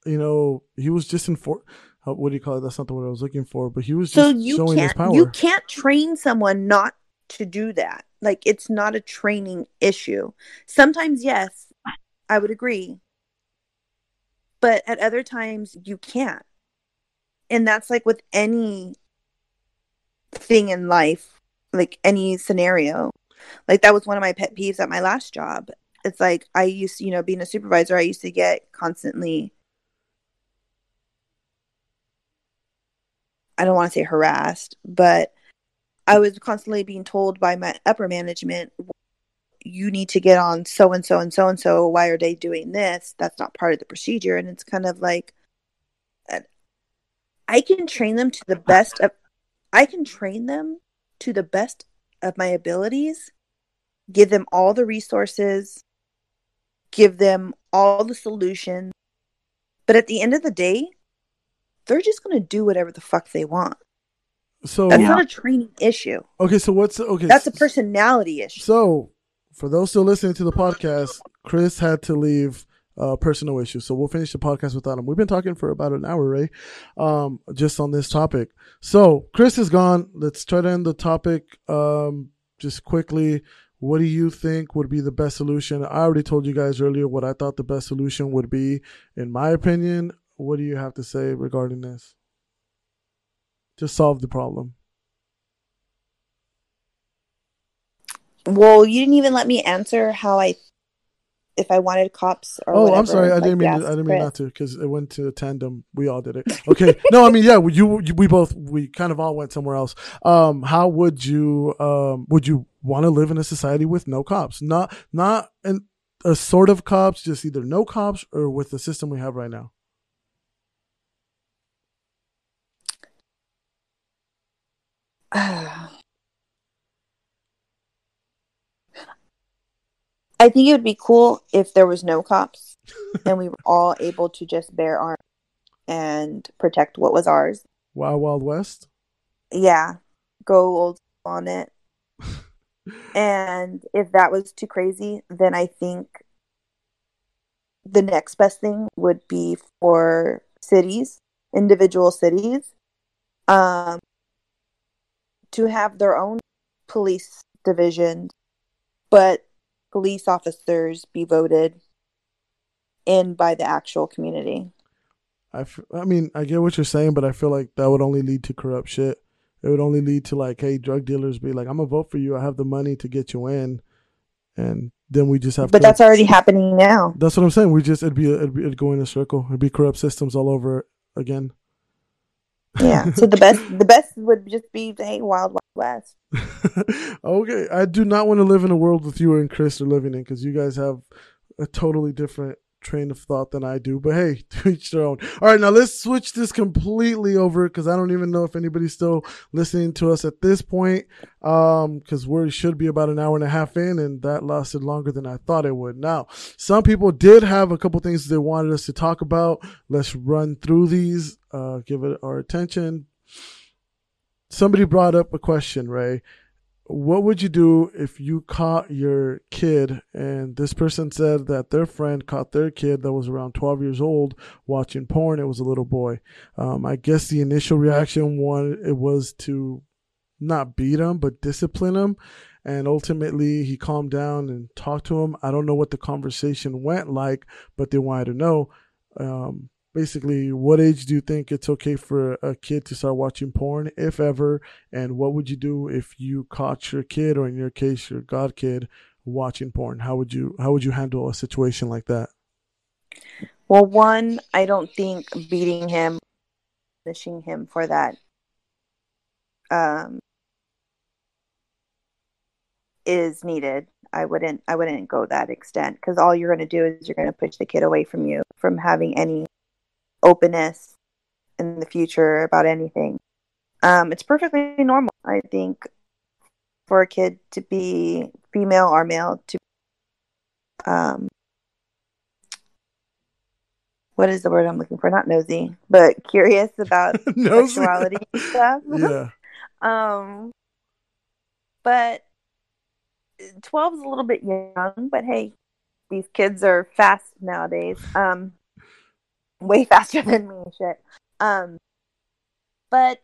you know, he was just in for. What do you call it? That's not the word I was looking for. But he was So just you showing can't power. you can't train someone not to do that. Like it's not a training issue. Sometimes yes, I would agree. But at other times you can't. And that's like with any thing in life, like any scenario. Like that was one of my pet peeves at my last job. It's like I used, you know, being a supervisor, I used to get constantly I don't want to say harassed, but I was constantly being told by my upper management, you need to get on so and so and so and so. Why are they doing this? That's not part of the procedure. And it's kind of like, I can train them to the best of, I can train them to the best of my abilities, give them all the resources, give them all the solutions. But at the end of the day, they're just going to do whatever the fuck they want. So That's not a training issue. okay, so what's okay? That's a personality issue. So, for those still listening to the podcast, Chris had to leave uh, personal issues. So we'll finish the podcast without him. We've been talking for about an hour, Ray, um, just on this topic. So Chris is gone. Let's try to end the topic um, just quickly. What do you think would be the best solution? I already told you guys earlier what I thought the best solution would be. In my opinion, what do you have to say regarding this? Just solve the problem. Well, you didn't even let me answer how I, if I wanted cops or Oh, whatever. I'm sorry. I like didn't mean. To, I didn't mean Chris. not to because it went to tandem. We all did it. Okay. no, I mean, yeah. You, you, we both, we kind of all went somewhere else. Um, how would you, um, would you want to live in a society with no cops? Not, not an, a sort of cops, just either no cops or with the system we have right now. I think it would be cool if there was no cops and we were all able to just bear arms and protect what was ours. Wild Wild West. Yeah, go old on it. and if that was too crazy, then I think the next best thing would be for cities, individual cities, um, to have their own police division, but police officers be voted in by the actual community. I, f- I mean, I get what you're saying, but I feel like that would only lead to corrupt shit. It would only lead to like, hey, drug dealers be like, I'm gonna vote for you. I have the money to get you in, and then we just have. But to, that's already happening now. That's what I'm saying. We just it'd be it'd, be, it'd go in a circle. It'd be corrupt systems all over again. Yeah. So the best the best would just be hey, Wild Wild West. okay, I do not want to live in a world with you and Chris are living in because you guys have a totally different train of thought than I do. But hey, to each their own. All right, now let's switch this completely over because I don't even know if anybody's still listening to us at this point. Um, because we should be about an hour and a half in, and that lasted longer than I thought it would. Now, some people did have a couple things they wanted us to talk about. Let's run through these. Uh, give it our attention. Somebody brought up a question, Ray what would you do if you caught your kid and this person said that their friend caught their kid that was around 12 years old watching porn? It was a little boy. Um, i guess the initial reaction one it was to not beat him but discipline him. And ultimately he calmed down and talked to him. I don't know what the conversation went like but they wanted to know. Um, basically what age do you think it's okay for a kid to start watching porn if ever and what would you do if you caught your kid or in your case your god kid watching porn how would you how would you handle a situation like that Well, one, I don't think beating him, punishing him for that, um, is needed. I wouldn't. I wouldn't go that extent because all you're going to do is you're going to push the kid away from you from having any openness in the future about anything. Um, it's perfectly normal, I think, for a kid to be female or male to um, what is the word I'm looking for? Not nosy, but curious about sexuality stuff. yeah um, but 12 is a little bit young, but hey, these kids are fast nowadays. Um, way faster than me, shit. Um, but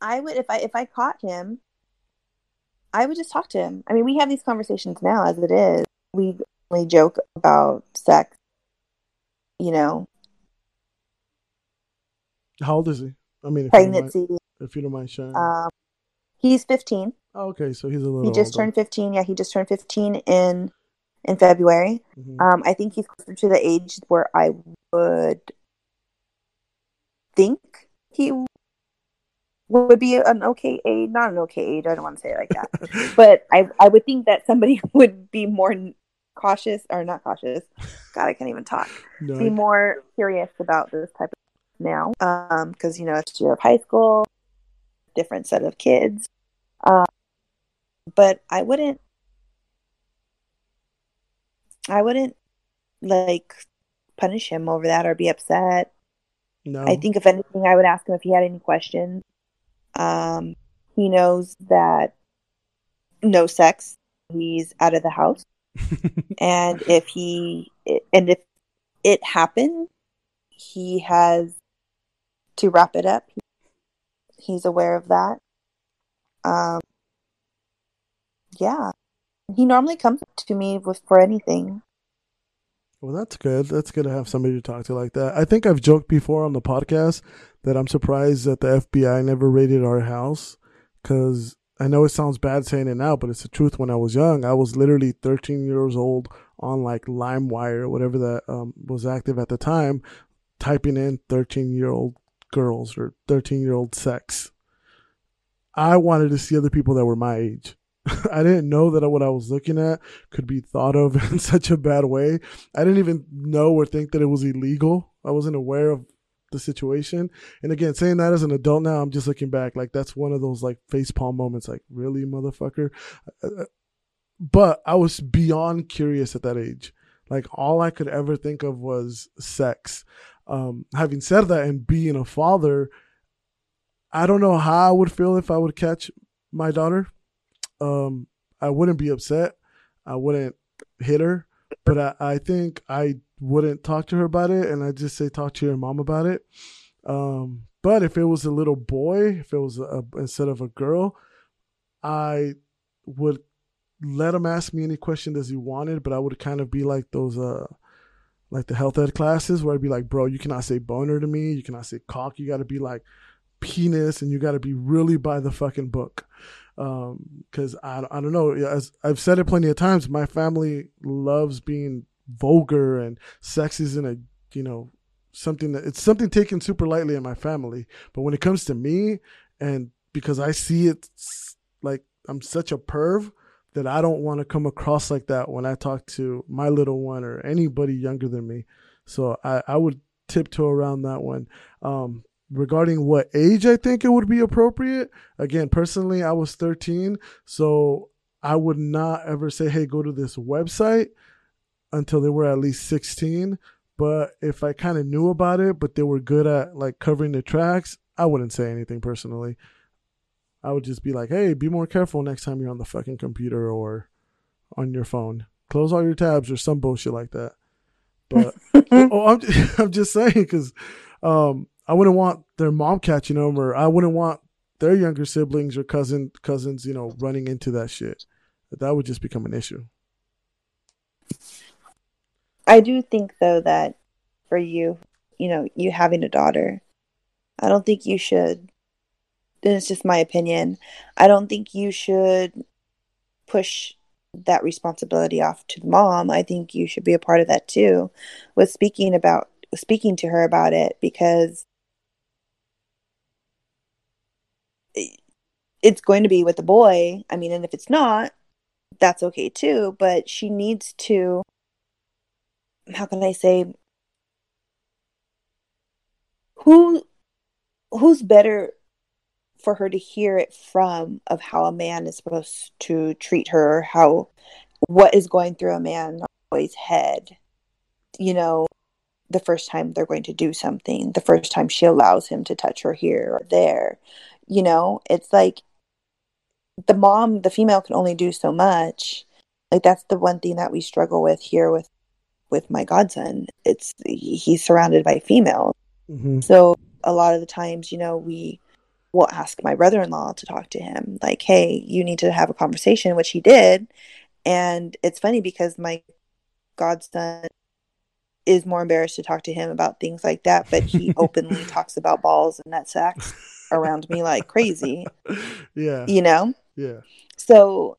I would if I if I caught him, I would just talk to him. I mean, we have these conversations now as it is. We only joke about sex, you know, how old is he i mean if you don't mind, pregnancy. if you don't mind sharing Um, he's 15. oh, okay so he's a little He just older. turned 15. Yeah, he just turned 15 in in February. Mhm. Um, I think he's closer to the age where I would think he would be an okay age, not an okay age. I don't want to say it like that, but I I would think that somebody would be more cautious or not cautious. God, I can't even talk. No, Be more curious about this type of now, um, because you know it's year of high school, different set of kids. Um, but I wouldn't, I wouldn't like punish him over that or be upset. no. I think if anything, I would ask him if he had any questions. Um, he knows that no sex. He's out of the house, and if he and if it happened, he has to wrap it up. He's aware of that. Um, yeah, he normally comes to me with for anything. Well, that's good. That's good to have somebody to talk to like that. I think I've joked before on the podcast that I'm surprised that the FBI never raided our house because I know it sounds bad saying it now, but it's the truth. When I was young, I was literally 13 years old on like LimeWire whatever that um, was active at the time, typing in 13 year old girls or 13 year old sex. I wanted to see other people that were my age. I didn't know that what I was looking at could be thought of in such a bad way. I didn't even know or think that it was illegal. I wasn't aware of the situation. And again, saying that as an adult now, I'm just looking back like that's one of those like facepalm moments. Like, really, motherfucker? Uh, But I was beyond curious at that age. Like all I could ever think of was sex. Um, having said that, and being a father, I don't know how I would feel if I would catch my daughter um, I wouldn't be upset. I wouldn't hit her, but I, I think I wouldn't talk to her about it, and I just say talk to your mom about it. Um, but if it was a little boy, if it was a, instead of a girl, I would let him ask me any question as he wanted, but I would kind of be like those uh like the health ed classes where I'd be like, bro, you cannot say boner to me, you cannot say cock, you gotta be like penis and you gotta be really by the fucking book because um, I, I don't know. As I've said it plenty of times my family loves being vulgar and sex isn't a you know something that it's something taken super lightly in my family. But when it comes to me and because I see it like I'm such a perv that I don't want to come across like that when I talk to my little one or anybody younger than me. So I, I would tiptoe around that one. Um, regarding what age I think it would be appropriate. Again, personally, I was 13, so I would not ever say, hey, go to this website until they were at least 16. But if I kind of knew about it, but they were good at like covering the tracks, I wouldn't say anything personally. I would just be like, hey, be more careful next time you're on the fucking computer or on your phone. Close all your tabs or some bullshit like that. But oh, I'm, I'm just saying because um, I wouldn't want their mom catching them, or I wouldn't want their younger siblings or cousin cousins, you know, running into that shit. That would just become an issue. I do think though that for you, you know, you having a daughter, I don't think you should. And it's just my opinion. I don't think you should push that responsibility off to the mom. I think you should be a part of that too, with speaking about speaking to her about it because it's going to be with the boy. I mean, and if it's not, that's okay too. But she needs to, how can I say, who, who's better for her to hear it from of how a man is supposed to treat her, how, what is going through a man's head, you know, the first time they're going to do something, the first time she allows him to touch her here or there you know it's like the mom the female can only do so much. Like that's the one thing that we struggle with here with with my godson. It's he's surrounded by females. Mm-hmm. so a lot of the times you know we will ask my brother-in-law to talk to him. Like hey you need to have a conversation which he did. And it's funny because my godson is more embarrassed to talk to him about things like that but he openly talks about balls and nut sacks around me like crazy. Yeah. You know? Yeah. So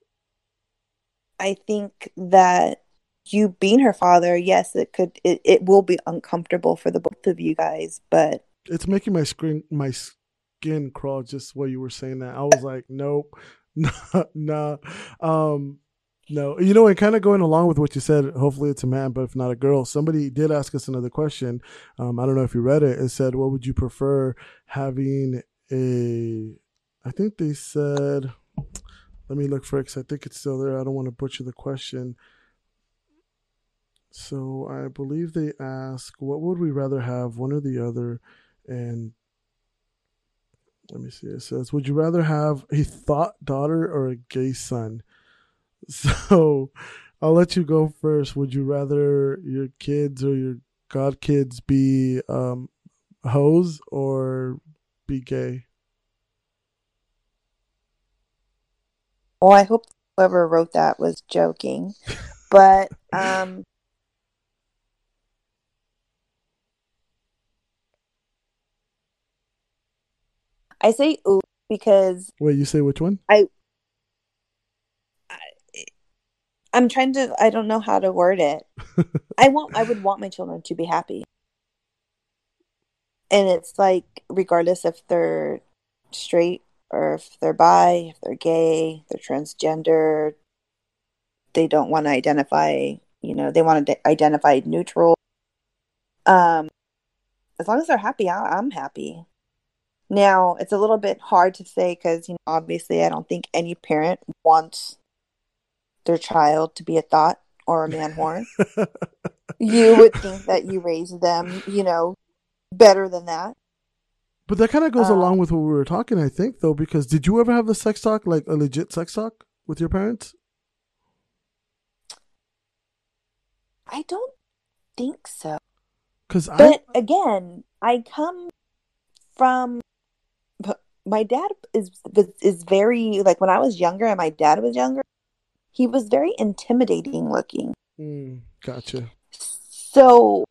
I think that you being her father, yes, it could it, it will be uncomfortable for the both of you guys, but it's making my screen my skin crawl just while you were saying that. I was like, nope, nah, nah. Um, no, you know, and kind of going along with what you said, hopefully it's a man, but if not a girl, somebody did ask us another question. Um, I don't know if you read it. It said, what would you prefer having a, I think they said, let me look for it because I think it's still there. I don't want to butcher the question. So I believe they ask, what would we rather have, one or the other? And let me see. It says, would you rather have a thought daughter or a gay son? So I'll let you go first. Would you rather your kids or your god kids be um, hoes or be gay? Well, I hope whoever wrote that was joking, but um, I say ooh because Wait, you say which one? I. I'm trying to. I don't know how to word it. I want. I would want my children to be happy, and it's like regardless if they're straight or if they're bi, if they're gay, they're transgender, they don't want to identify. You know, they want to identify neutral. Um, as long as they're happy, I, I'm happy. Now, it's a little bit hard to say because, you know, obviously, I don't think any parent wants their child to be a thought or a man horn. you would think that you raise them, you know, better than that. But that kind of goes Uh, along with what we were talking, I think, though, because did you ever have the sex talk, like a legit sex talk with your parents? I don't think so. Because I, But again, I come from my dad is is very like when I was younger and my dad was younger, he was very intimidating looking. Mm, gotcha. So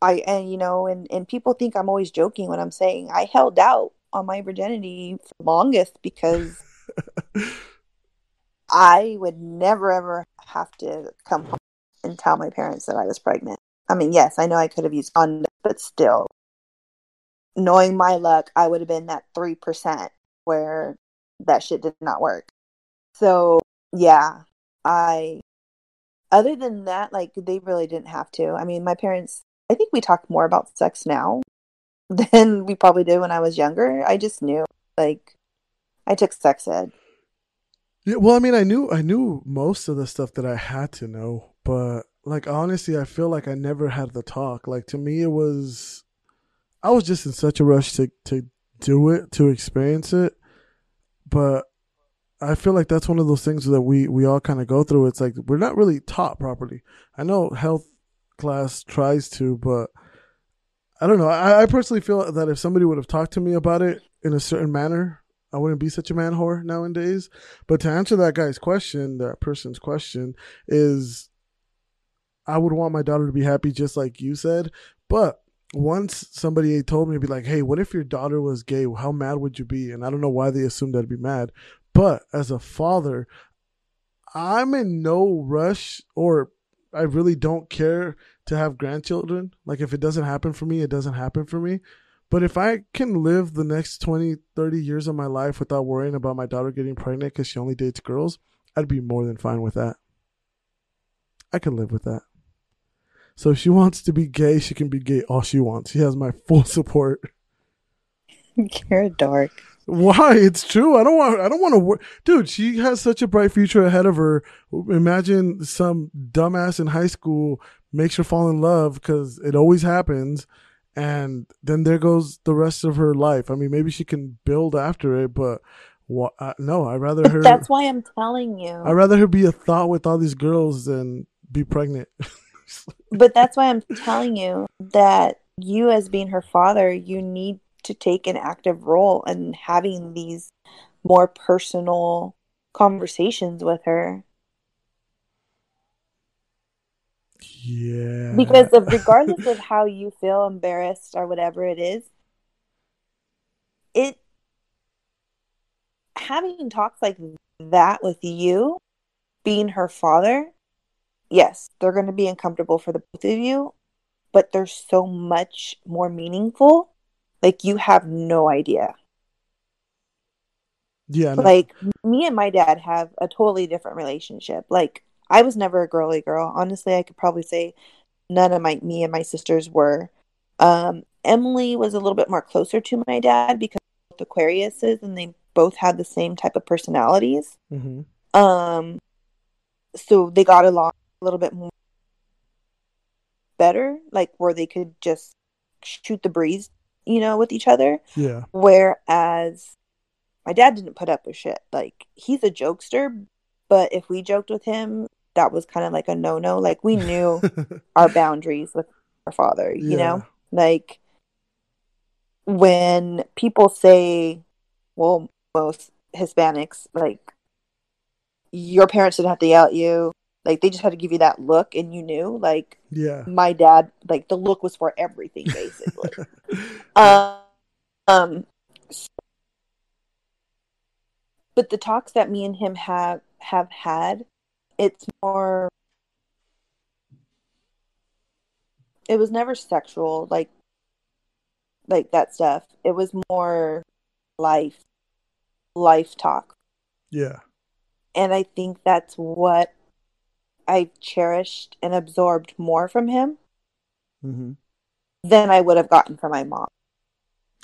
I and you know and and people think I'm always joking when I'm saying I held out on my virginity for the longest because I would never ever have to come home and tell my parents that I was pregnant. I mean, yes, I know I could have used condoms, but still, knowing my luck, I would have been that three percent where that shit did not work. So yeah, I. Other than that, like they really didn't have to. I mean, my parents. I think we talk more about sex now than we probably did when I was younger. I just knew, like, I took sex ed. Yeah, well, I mean, I knew I knew most of the stuff that I had to know, but like honestly, I feel like I never had the talk. Like to me, it was I was just in such a rush to to do it to experience it, but I feel like that's one of those things that we we all kind of go through. It's like we're not really taught properly. I know health class tries to, but I don't know. I, I personally feel that if somebody would have talked to me about it in a certain manner, I wouldn't be such a man whore nowadays. But to answer that guy's question, that person's question is I would want my daughter to be happy just like you said. But once somebody told me be like, hey, what if your daughter was gay? How mad would you be? And I don't know why they assumed I'd be mad. But as a father, I'm in no rush or I really don't care to have grandchildren. Like if it doesn't happen for me, it doesn't happen for me. But if I can live the next 20, 30 years of my life without worrying about my daughter getting pregnant because she only dates girls, I'd be more than fine with that. I can live with that. So if she wants to be gay, she can be gay all she wants. She has my full support. You're a. Why? It's true. I don't want. I don't want to work, dude. She has such a bright future ahead of her. Imagine some dumbass in high school makes her fall in love because it always happens, and then there goes the rest of her life. I mean, maybe she can build after it, but what? Uh, no, I'd rather her. That's why I'm telling you. I'd rather her be a thought with all these girls than be pregnant. but that's why I'm telling you that you, as being her father, you need to take an active role in having these more personal conversations with her. yeah. Because of regardless of how you feel embarrassed or whatever it is, it having talks like that with you, being her father, yes, they're going to be uncomfortable for the both of you, but they're so much more meaningful. Like you have no idea. Yeah, no. Like me and my dad have a totally different relationship. Like I was never a girly girl. Honestly, I could probably say none of my me and my sisters were. Um, Emily was a little bit more closer to my dad because of Aquariuses and they both had the same type of personalities. Mhm. Um, so they got along a little bit more better, like where they could just shoot the breeze, you know, with each other. yeah, Whereas my dad didn't put up with shit. Like he's a jokester, but if we joked with him, that was kind of like a no no. Like we knew our boundaries with our father, you Yeah. know? Like when people say, well, most Hispanics, like your parents didn't have to yell at you. Like they just had to give you that look and you knew. Like yeah. my dad, like the look was for everything basically. um, um, but the talks that me and him have have had, it's more. It was never sexual, like, like that stuff. It was more life, life talk, yeah, and I think that's what I've cherished and absorbed more from him hmm than I would have gotten from my mom.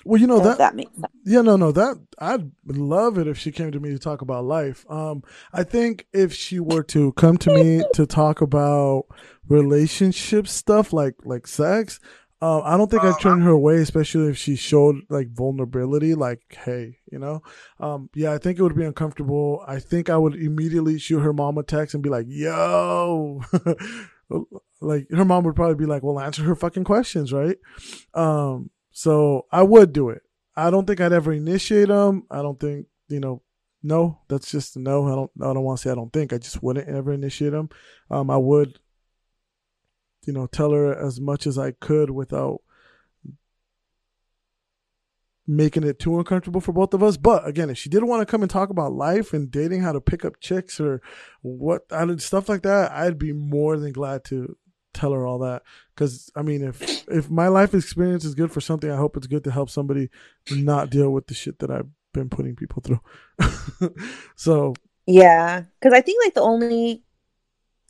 Well, you know that that makes sense. Yeah, no, no. That I'd love it if she came to me to talk about life. Um, I think if she were to come to me to talk about relationship stuff like like sex, uh, I don't think I'd turn her away, especially if she showed like vulnerability. Like, hey, you know, um, yeah, I think it would be uncomfortable. I think I would immediately shoot her mom a text and be like, "Yo." like her mom would probably be like, "Well, answer her fucking questions, right?" Um, so I would do it. I don't think I'd ever initiate them. I don't think you know. No, that's just no. I don't. I don't want to say I don't think. I just wouldn't ever initiate them. Um, I would, you know, tell her as much as I could without making it too uncomfortable for both of us. But again, if she did want to come and talk about life and dating, how to pick up chicks or what I did stuff like that, I'd be more than glad to tell her all that. Because I mean, if if my life experience is good for something, I hope it's good to help somebody not deal with the shit that I've been putting people through. so Yeah, because I think like the only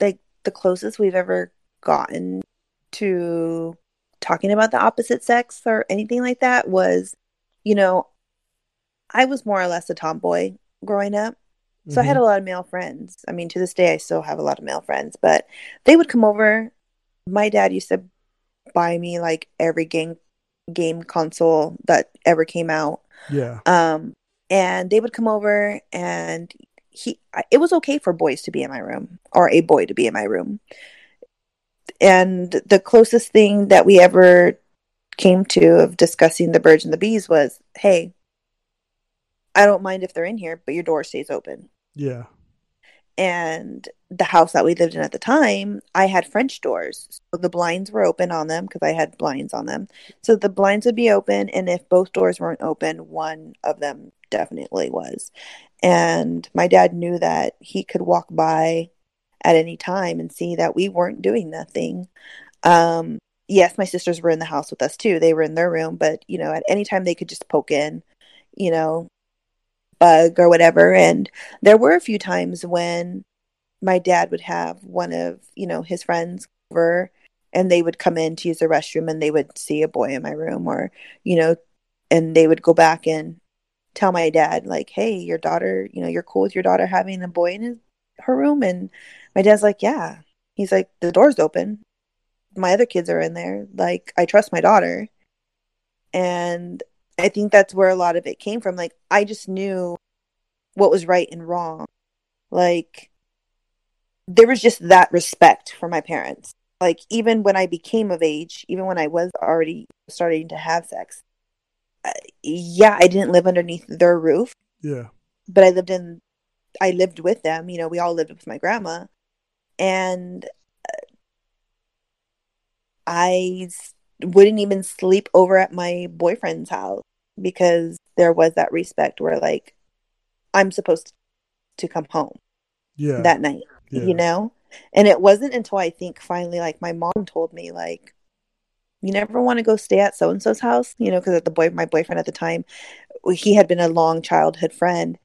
like the closest we've ever gotten to talking about the opposite sex or anything like that was, you know, I was more or less a tomboy growing up. So I had a lot of male friends. I mean, to this day, I still have a lot of male friends, but they would come over. My dad used to buy me like every game game console that ever came out. yeah, Um, and they would come over and he it was okay for boys to be in my room or a boy to be in my room. And the closest thing that we ever came to of discussing the birds and the bees was, "Hey, I don't mind if they're in here, but your door stays open." yeah, and the house that we lived in at the time, I had French doors. So the blinds were open on them because I had blinds on them. So the blinds would be open, and if both doors weren't open, one of them definitely was. And my dad knew that he could walk by at any time and see that we weren't doing nothing. Um, yes, my sisters were in the house with us too. They were in their room, but you know, at any time they could just poke in, you know, bug or whatever. And there were a few times when my dad would have one of you know his friends over and they would come in to use the restroom and they would see a boy in my room or you know and they would go back and tell my dad like hey your daughter you know you're cool with your daughter having a boy in his, her room and my dad's like yeah. He's like the door's open. My other kids are in there. Like i trust my daughter. And i think that's where a lot of it came from. Like i just knew what was right and wrong. Like there was just that respect for my parents. Like even when i became of age even when i was already starting to have sex uh, yeah i didn't live underneath their roof. Yeah, but i lived in i lived with them. You know we all lived with my grandma and uh, I wouldn't even sleep over at my boyfriend's house because there was that respect where like i'm supposed to come home yeah. that night yeah. you know and it wasn't until i think finally like my mom told me like you never want to go stay at so and so's house you know because at the boy my boyfriend at the time he had been a long childhood friend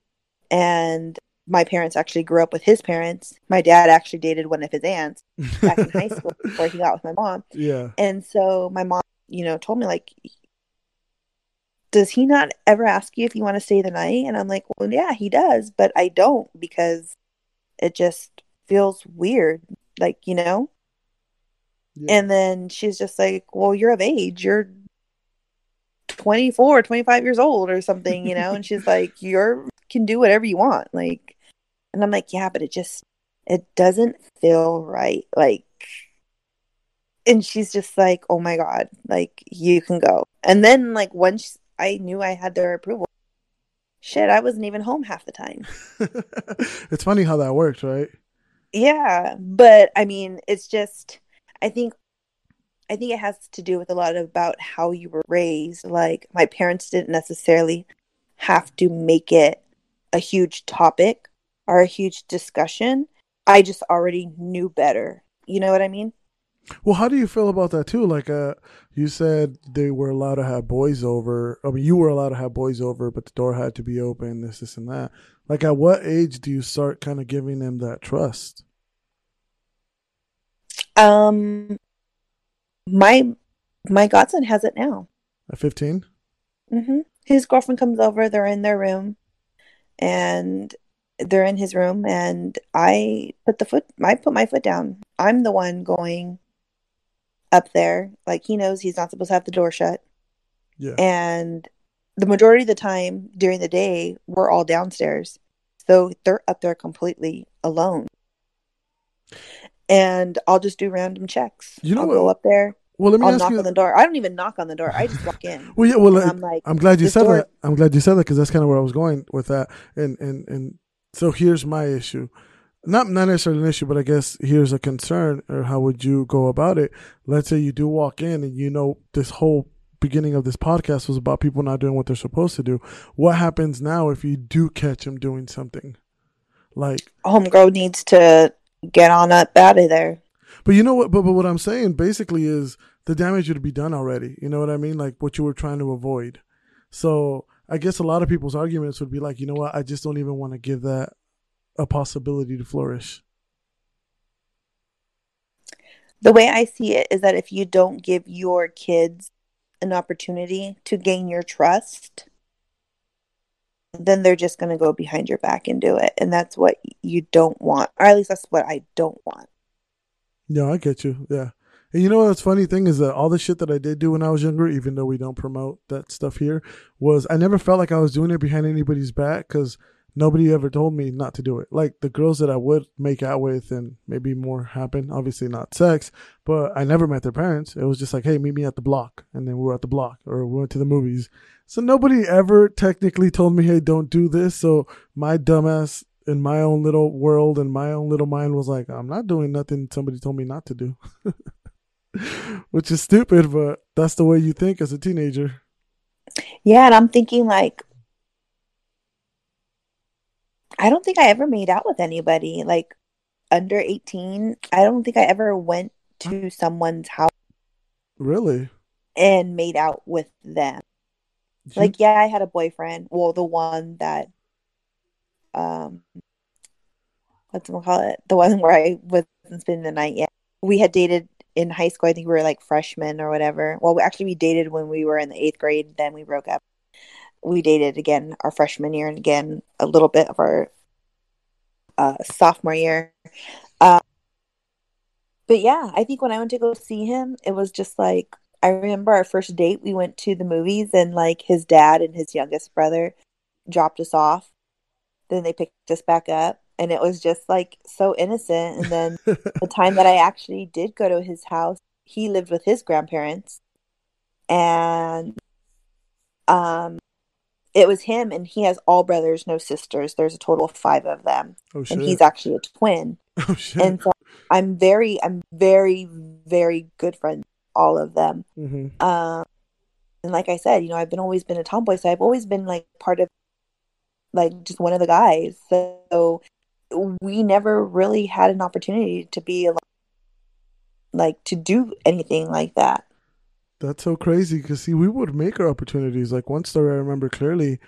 and my parents actually grew up with his parents. My dad actually dated one of his aunts back in high school before he got with my mom. Yeah. And so my mom, you know, told me like, does he not ever ask you if you want to stay the night? And I'm like, well, yeah, he does, but I don't because it just feels weird, like you know. yeah. And then she's just like, well, you're of age, you're 24, 25 years old or something, you know. and she's like, you're can do whatever you want, like. And I'm like, yeah, but it just it doesn't feel right, like and she's just like, "Oh my god, like you can go." And then like once I knew I had their approval, shit, I wasn't even home half the time. it's funny how that works, right? Yeah, but I mean, it's just I think I think it has to do with a lot about how you were raised. Like my parents didn't necessarily have to make it a huge topic or a huge discussion. I just already knew better. You know what I mean? Well, how do you feel about that too? Like, uh, you said they were allowed to have boys over. I mean, you were allowed to have boys over, but the door had to be open. This, this, and that. Like, at what age do you start kind of giving them that trust? Um my my godson has it now. At fifteen? Mm-hmm. His girlfriend comes over. They're in their room, and they're in his room. And I put the foot. I put my foot down. I'm the one going up there. Like he knows he's not supposed to have the door shut. Yeah. And the majority of the time during the day, we're all downstairs, so they're up there completely alone. And I'll just do random checks. You know I'll what- go up there. well, let me I'll ask knock you. on the door. I don't even knock on the door. I just walk in. Well, yeah. Well, uh, I'm like, I'm glad you said door- that. I'm glad you said that because that's kind of where I was going with that. And and and so here's my issue. Not not necessarily an issue, but I guess here's a concern. Or how would you go about it? Let's say you do walk in, and you know this whole beginning of this podcast was about people not doing what they're supposed to do. What happens now if you do catch them doing something? Like, homegirl needs to get on up out of there. but you know what? But, but what I'm saying basically is the damage would be done already. You know what I mean? Like what you were trying to avoid. So I guess a lot of people's arguments would be like, you know what? I just don't even want to give that a possibility to flourish. The way I see it is that if you don't give your kids an opportunity to gain your trust, then they're just going to go behind your back and do it. And that's what you don't want. Or at least that's what I don't want. Yeah, I get you. Yeah. And you know what's funny thing is that all the shit that I did do when I was younger, even though we don't promote that stuff here, was I never felt like I was doing it behind anybody's back because nobody ever told me not to do it. Like the girls that I would make out with and maybe more happen, obviously not sex, but I never met their parents. It was just like, hey, meet me at the block. And then we were at the block or we went to the movies. So nobody ever technically told me, hey, don't do this. So my dumbass in my own little world and my own little mind was like, I'm not doing nothing somebody told me not to do. Which is stupid, but that's the way you think as a teenager. Yeah. And I'm thinking, like, I don't think I ever made out with anybody like under 18. I don't think I ever went to someone's house Really? and made out with them. Like, yeah, I had a boyfriend. Well, the one that, um, what's it call it? The one where I wasn't spending the night yet. We had dated in high school. I think we were like freshmen or whatever. Well, we, actually, we dated when we were in the eighth grade. Then we broke up. We dated again our freshman year and again a little bit of our uh, sophomore year. Uh, but yeah, I think when I went to go see him, it was just like I remember our first date. We went to the movies, and like his dad and his youngest brother dropped us off. Then they picked us back up, and it was just like so innocent. And then the time that I actually did go to his house, he lived with his grandparents, and um, it was him, and he has all brothers, no sisters. There's a total of five of them, oh shit. and he's actually a twin. oh shit. And so I'm very, I'm very, very good friends, all of them. hmm Um, and like I said, you know, I've been always been a tomboy, so I've always been like part of, like just one of the guys. So we never really had an opportunity to be like to do anything like that. That's so crazy because see, we would make our opportunities. Like one story I remember clearly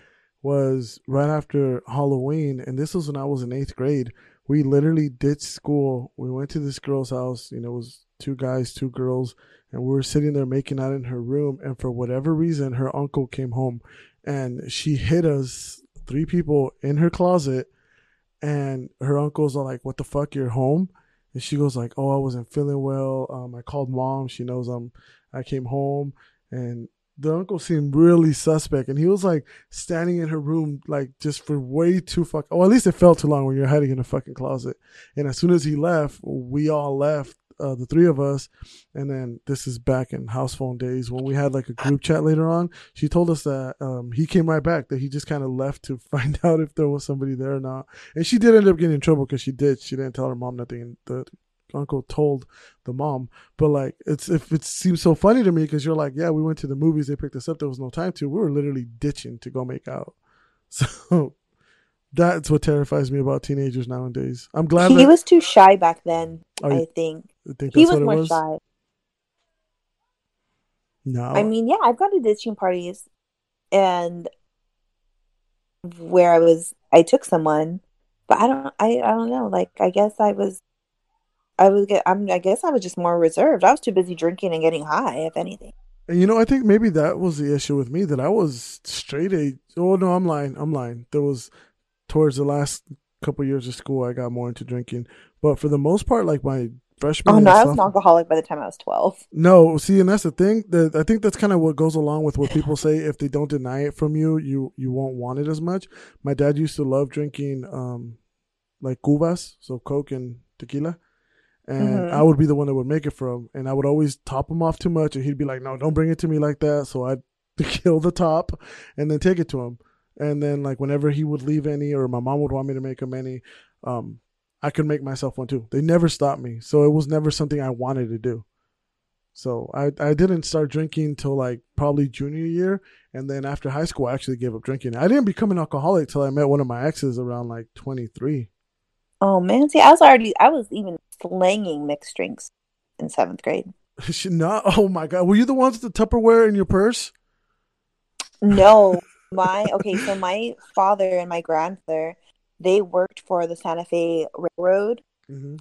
was right after Halloween, and this was when I was in eighth grade. We literally ditched school. We went to this girl's house. You know, it was two guys, two girls, and we were sitting there making out in her room. And for whatever reason, her uncle came home, and she hid us three people in her closet. And her uncles are like, "What the fuck? You're home?" And she goes like, "Oh, I wasn't feeling well. Um, I called mom. She knows I'm. I came home, and the uncle seemed really suspect, and he was like standing in her room, like just for way too fuck. Oh, at least it felt too long when you're hiding in a fucking closet. And as soon as he left, we all left, uh, the three of us. And then this is back in house phone days when we had like a group chat later on. She told us that um, he came right back, that he just kind of left to find out if there was somebody there or not. And she did end up getting in trouble because she did. She didn't tell her mom nothing. And the uncle told the mom. But like, it's if it seems so funny to me because you're like, yeah, we went to the movies. They picked us up. There was no time to. We were literally ditching to go make out. So that's what terrifies me about teenagers nowadays. I'm glad he that was too shy back then. Oh, you I think think he was what it more was. shy. No, I mean, yeah, I've gone to ditching parties, and where I was, I took someone, but I don't, I, I don't know. Like, I guess I was, I was get, I'm, I guess I was just more reserved. I was too busy drinking and getting high, if anything. And you know, I think maybe that was the issue with me that I was straight A. Oh no, I'm lying. I'm lying. There was towards the last couple years of school, I got more into drinking, but for the most part, like my freshman. Oh no, I was an alcoholic by the time I was twelve. No, see, and that's the thing. That I think that's kind of what goes along with what people say. If they don't deny it from you, you you won't want it as much. My dad used to love drinking, um, like cubas, so Coke and tequila, and Mhm. I would be the one that would make it for him, and I would always top him off too much, and he'd be like, "No, don't bring it to me like that." So I'd kill the top, and then take it to him, and then like whenever he would leave any, or my mom would want me to make him any, um, I could make myself one too. They never stopped me, so it was never something I wanted to do. So I I didn't start drinking till like probably junior year, and then after high school, I actually gave up drinking. I didn't become an alcoholic till I met one of my exes around like twenty three. Oh man, see, I was already, I was even slanging mixed drinks in seventh grade. Not oh my god, were you the ones with the Tupperware in your purse? No, my okay. So my father and my grandfather, they worked for the Santa Fe Railroad hmm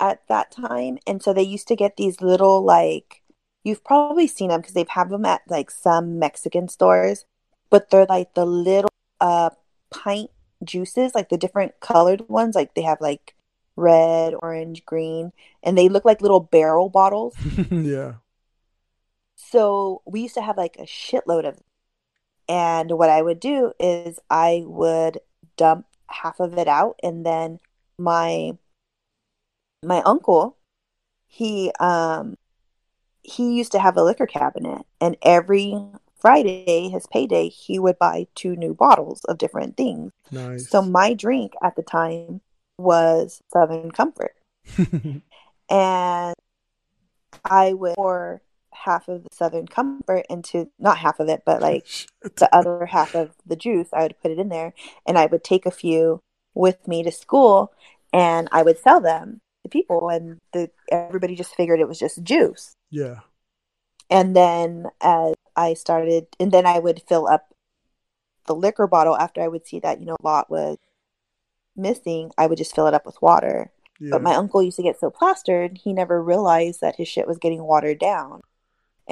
at that time, and so they used to get these little like you've probably seen them because they've had them at like some Mexican stores, but they're like the little uh pint juices, like the different colored ones. Like they have like red, orange, green, and they look like little barrel bottles. yeah. So we used to have like a shitload of them. And what I would do is I would dump half of it out and then my my uncle he um he used to have a liquor cabinet and every Friday his payday he would buy two new bottles of different things. Nice. So my drink at the time was Southern Comfort and I would pour half of the Southern Comfort into not half of it, but like the other half of the juice. I would put it in there, and I would take a few with me to school, and I would sell them to people, and the everybody just figured it was just juice. yeah. And then as I started, and then I would fill up the liquor bottle after I would see that you know a lot was missing. I would just fill it up with water. Yeah. But my uncle used to get so plastered, he never realized that his shit was getting watered down.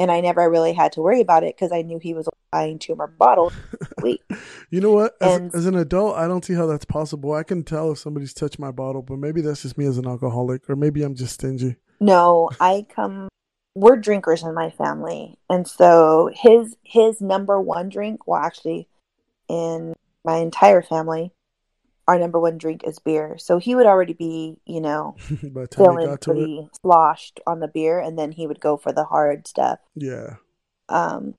And I never really had to worry about it because I knew he was buying two more bottles week. You know what? As, And- as an adult, I don't see how that's possible. I can tell if somebody's touched my bottle, but maybe that's just me as an alcoholic, or maybe I'm just stingy. No, I come we're drinkers in my family. And so his his number one drink, well actually in my entire family, our number one drink is beer. So he would already be, you know, By the time feeling got to it, pretty sloshed on the beer and then he would go for the hard stuff. yeah, Um,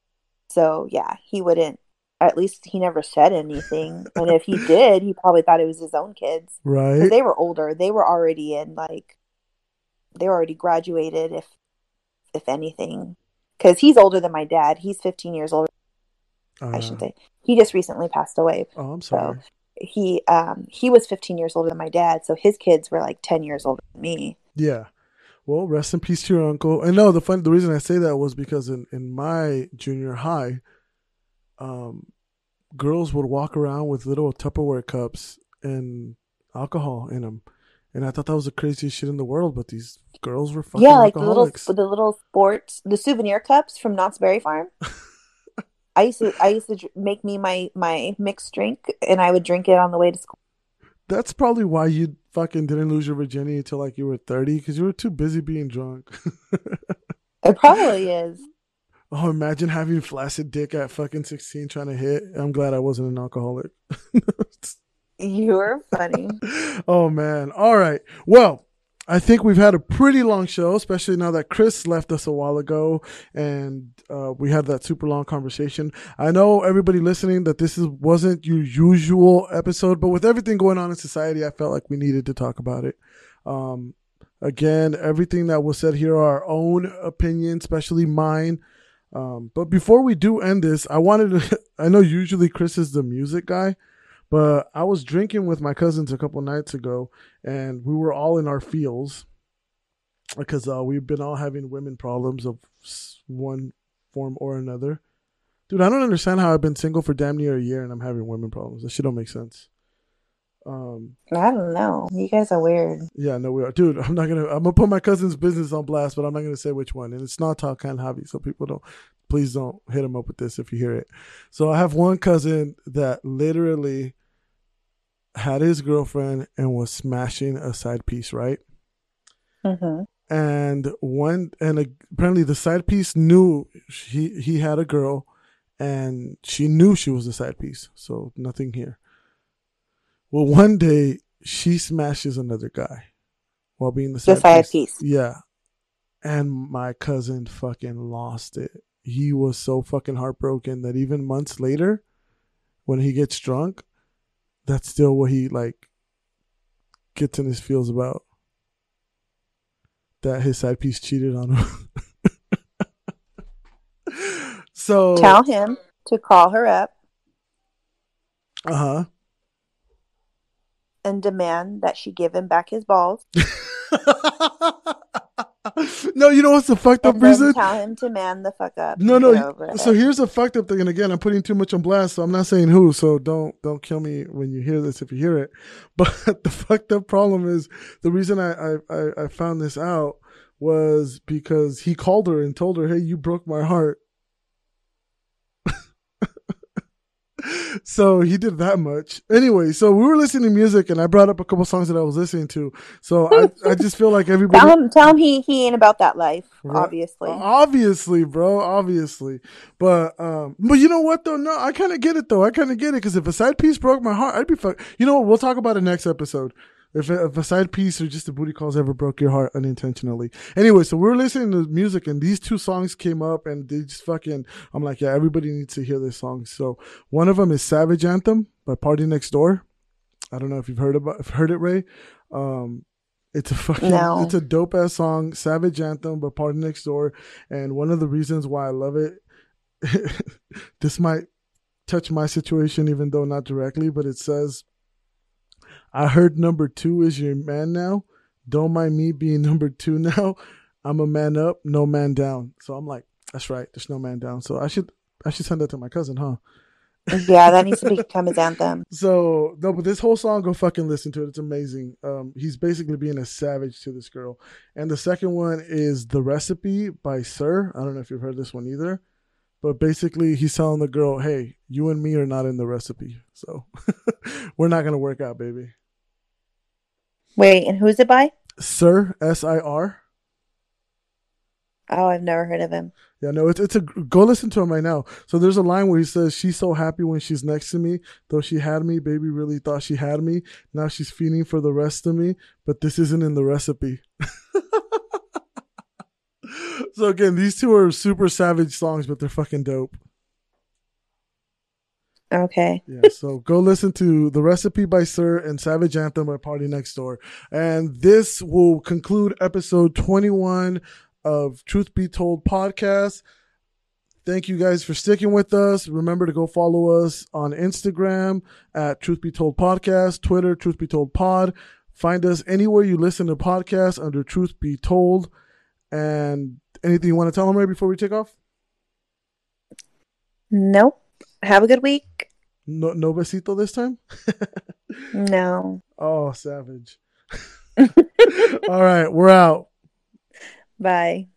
so yeah, he wouldn't. At least he never said anything, and if he did, he probably thought it was his own kids. right. they were older. They were already in like, they were already graduated. If, if anything, because he's older than my dad. He's 15 years older. I Uh, should say. He just recently passed away. Oh, I'm sorry. He um he was 15 years older than my dad, so his kids were like 10 years older than me. Yeah. Well, rest in peace to your uncle. And no, the fun the reason I say that was because in, in my junior high, um, girls would walk around with little Tupperware cups and alcohol in them, and I thought that was the craziest shit in the world. But these girls were fucking yeah, like the little the little sports the souvenir cups from Knott's Berry Farm. I used to I used to dr- make me my my mixed drink, and I would drink it on the way to school. That's probably why you fucking didn't lose your virginity until like you were thirty, because you were too busy being drunk. It probably is. oh, imagine having flaccid dick at fucking sixteen trying to hit. I'm glad I wasn't an alcoholic. You're funny. oh man. All right. Well, I think we've had a pretty long show, especially now that Chris left us a while ago and uh, we had that super long conversation. I know everybody listening that this is, wasn't your usual episode, but with everything going on in society, I felt like we needed to talk about it. Um, again, everything that was said here are our own opinion, especially mine. Um, but before we do end this, I wanted to, I know usually Chris is the music guy, but I was drinking with my cousins a couple nights ago, and we were all in our feels because uh, we've been all having women problems of one form or another. Dude, I don't understand how I've been single for damn near a year and I'm having women problems. That shit don't make sense. Um, I don't know. You guys are weird. yeah, no, we are, dude. I'm not gonna. I'm gonna put my cousin's business on blast, but I'm not gonna say which one. And it's not Talcan Hobby, so people don't. Please don't hit him up with this if you hear it. So I have one cousin that literally had his girlfriend and was smashing a side piece, right? hmm And one, and apparently the side piece knew he he had a girl, and she knew she was a side piece. So nothing here. Well, one day she smashes another guy while being the The side, side piece. piece. Yeah. And my cousin fucking lost it. He was so fucking heartbroken that even months later, when he gets drunk, that's still what he like gets in his feels about. That his side piece cheated on him. so Tell him to call her up uh huh. and demand that she give him back his balls. no, you know what's the fucked up reason? tell him to man the fuck up. No, no. So here's a fucked up thing, and again, I'm putting too much on blast, so I'm not saying who. So don't don't kill me when you hear this if you hear it. But the fucked up problem is the reason I I, I found this out was because he called her and told her, "Hey, you broke my heart." So he did that much. Anyway, so we were listening to music, and I brought up a couple songs that I was listening to. So I I just feel like everybody. tell him, tell him he he ain't about that life. Right. Obviously, Obviously, bro. Obviously, but um, but you know what though? No, I kind of get it though. I kind of get it because if a side piece broke my heart, I'd be fuck. You know what? We'll talk about it next episode. If a, if a side piece or just a booty calls ever broke your heart unintentionally. Anyway, so we were listening to music and these two songs came up and they just fucking. I'm like, yeah, everybody needs to hear this song. So one of them is Savage Anthem by PartyNextDoor. I don't know if you've heard about heard it, Ray. Um, it's a fucking No. it's a dope ass song, Savage Anthem by PartyNextDoor. And one of the reasons why I love it, this might touch my situation, even though not directly, but it says, I heard number two is your man now. Don't mind me being number two now. I'm a man up, no man down. So I'm like, that's right, there's no man down. So I should I should send that to my cousin, huh? yeah, that needs to become his anthem. So no, but this whole song, go fucking listen to it. It's amazing. Um, he's basically being a savage to this girl. And the second one is the recipe by Sir. I don't know if you've heard this one either, but basically he's telling the girl, "Hey, you and me are not in the recipe, so we're not gonna work out, baby." Wait, and who's it by? Sir, S I R. Oh, I've never heard of him. Yeah, no, it's it's a go listen to him right now. So there's a line where he says, "She's so happy when she's next to me. Though she had me, baby really thought she had me. Now she's feeding for the rest of me, but this isn't in the recipe." so again, these two are super savage songs, but they're fucking dope. Okay. Yeah, so go listen to The Recipe by Sir and Savage Anthem by PartyNextDoor. And this will conclude episode 21 of Truth Be Told podcast. Thank you guys for sticking with us. Remember to go follow us on Instagram at Truth Be Told Podcast, Twitter, Truth Be Told Pod. Find us anywhere you listen to podcasts under Truth Be Told. And anything you want to tell them right before we take off? Nope. Have a good week. No, no besito this time. No. oh, savage. All right, we're out. Bye.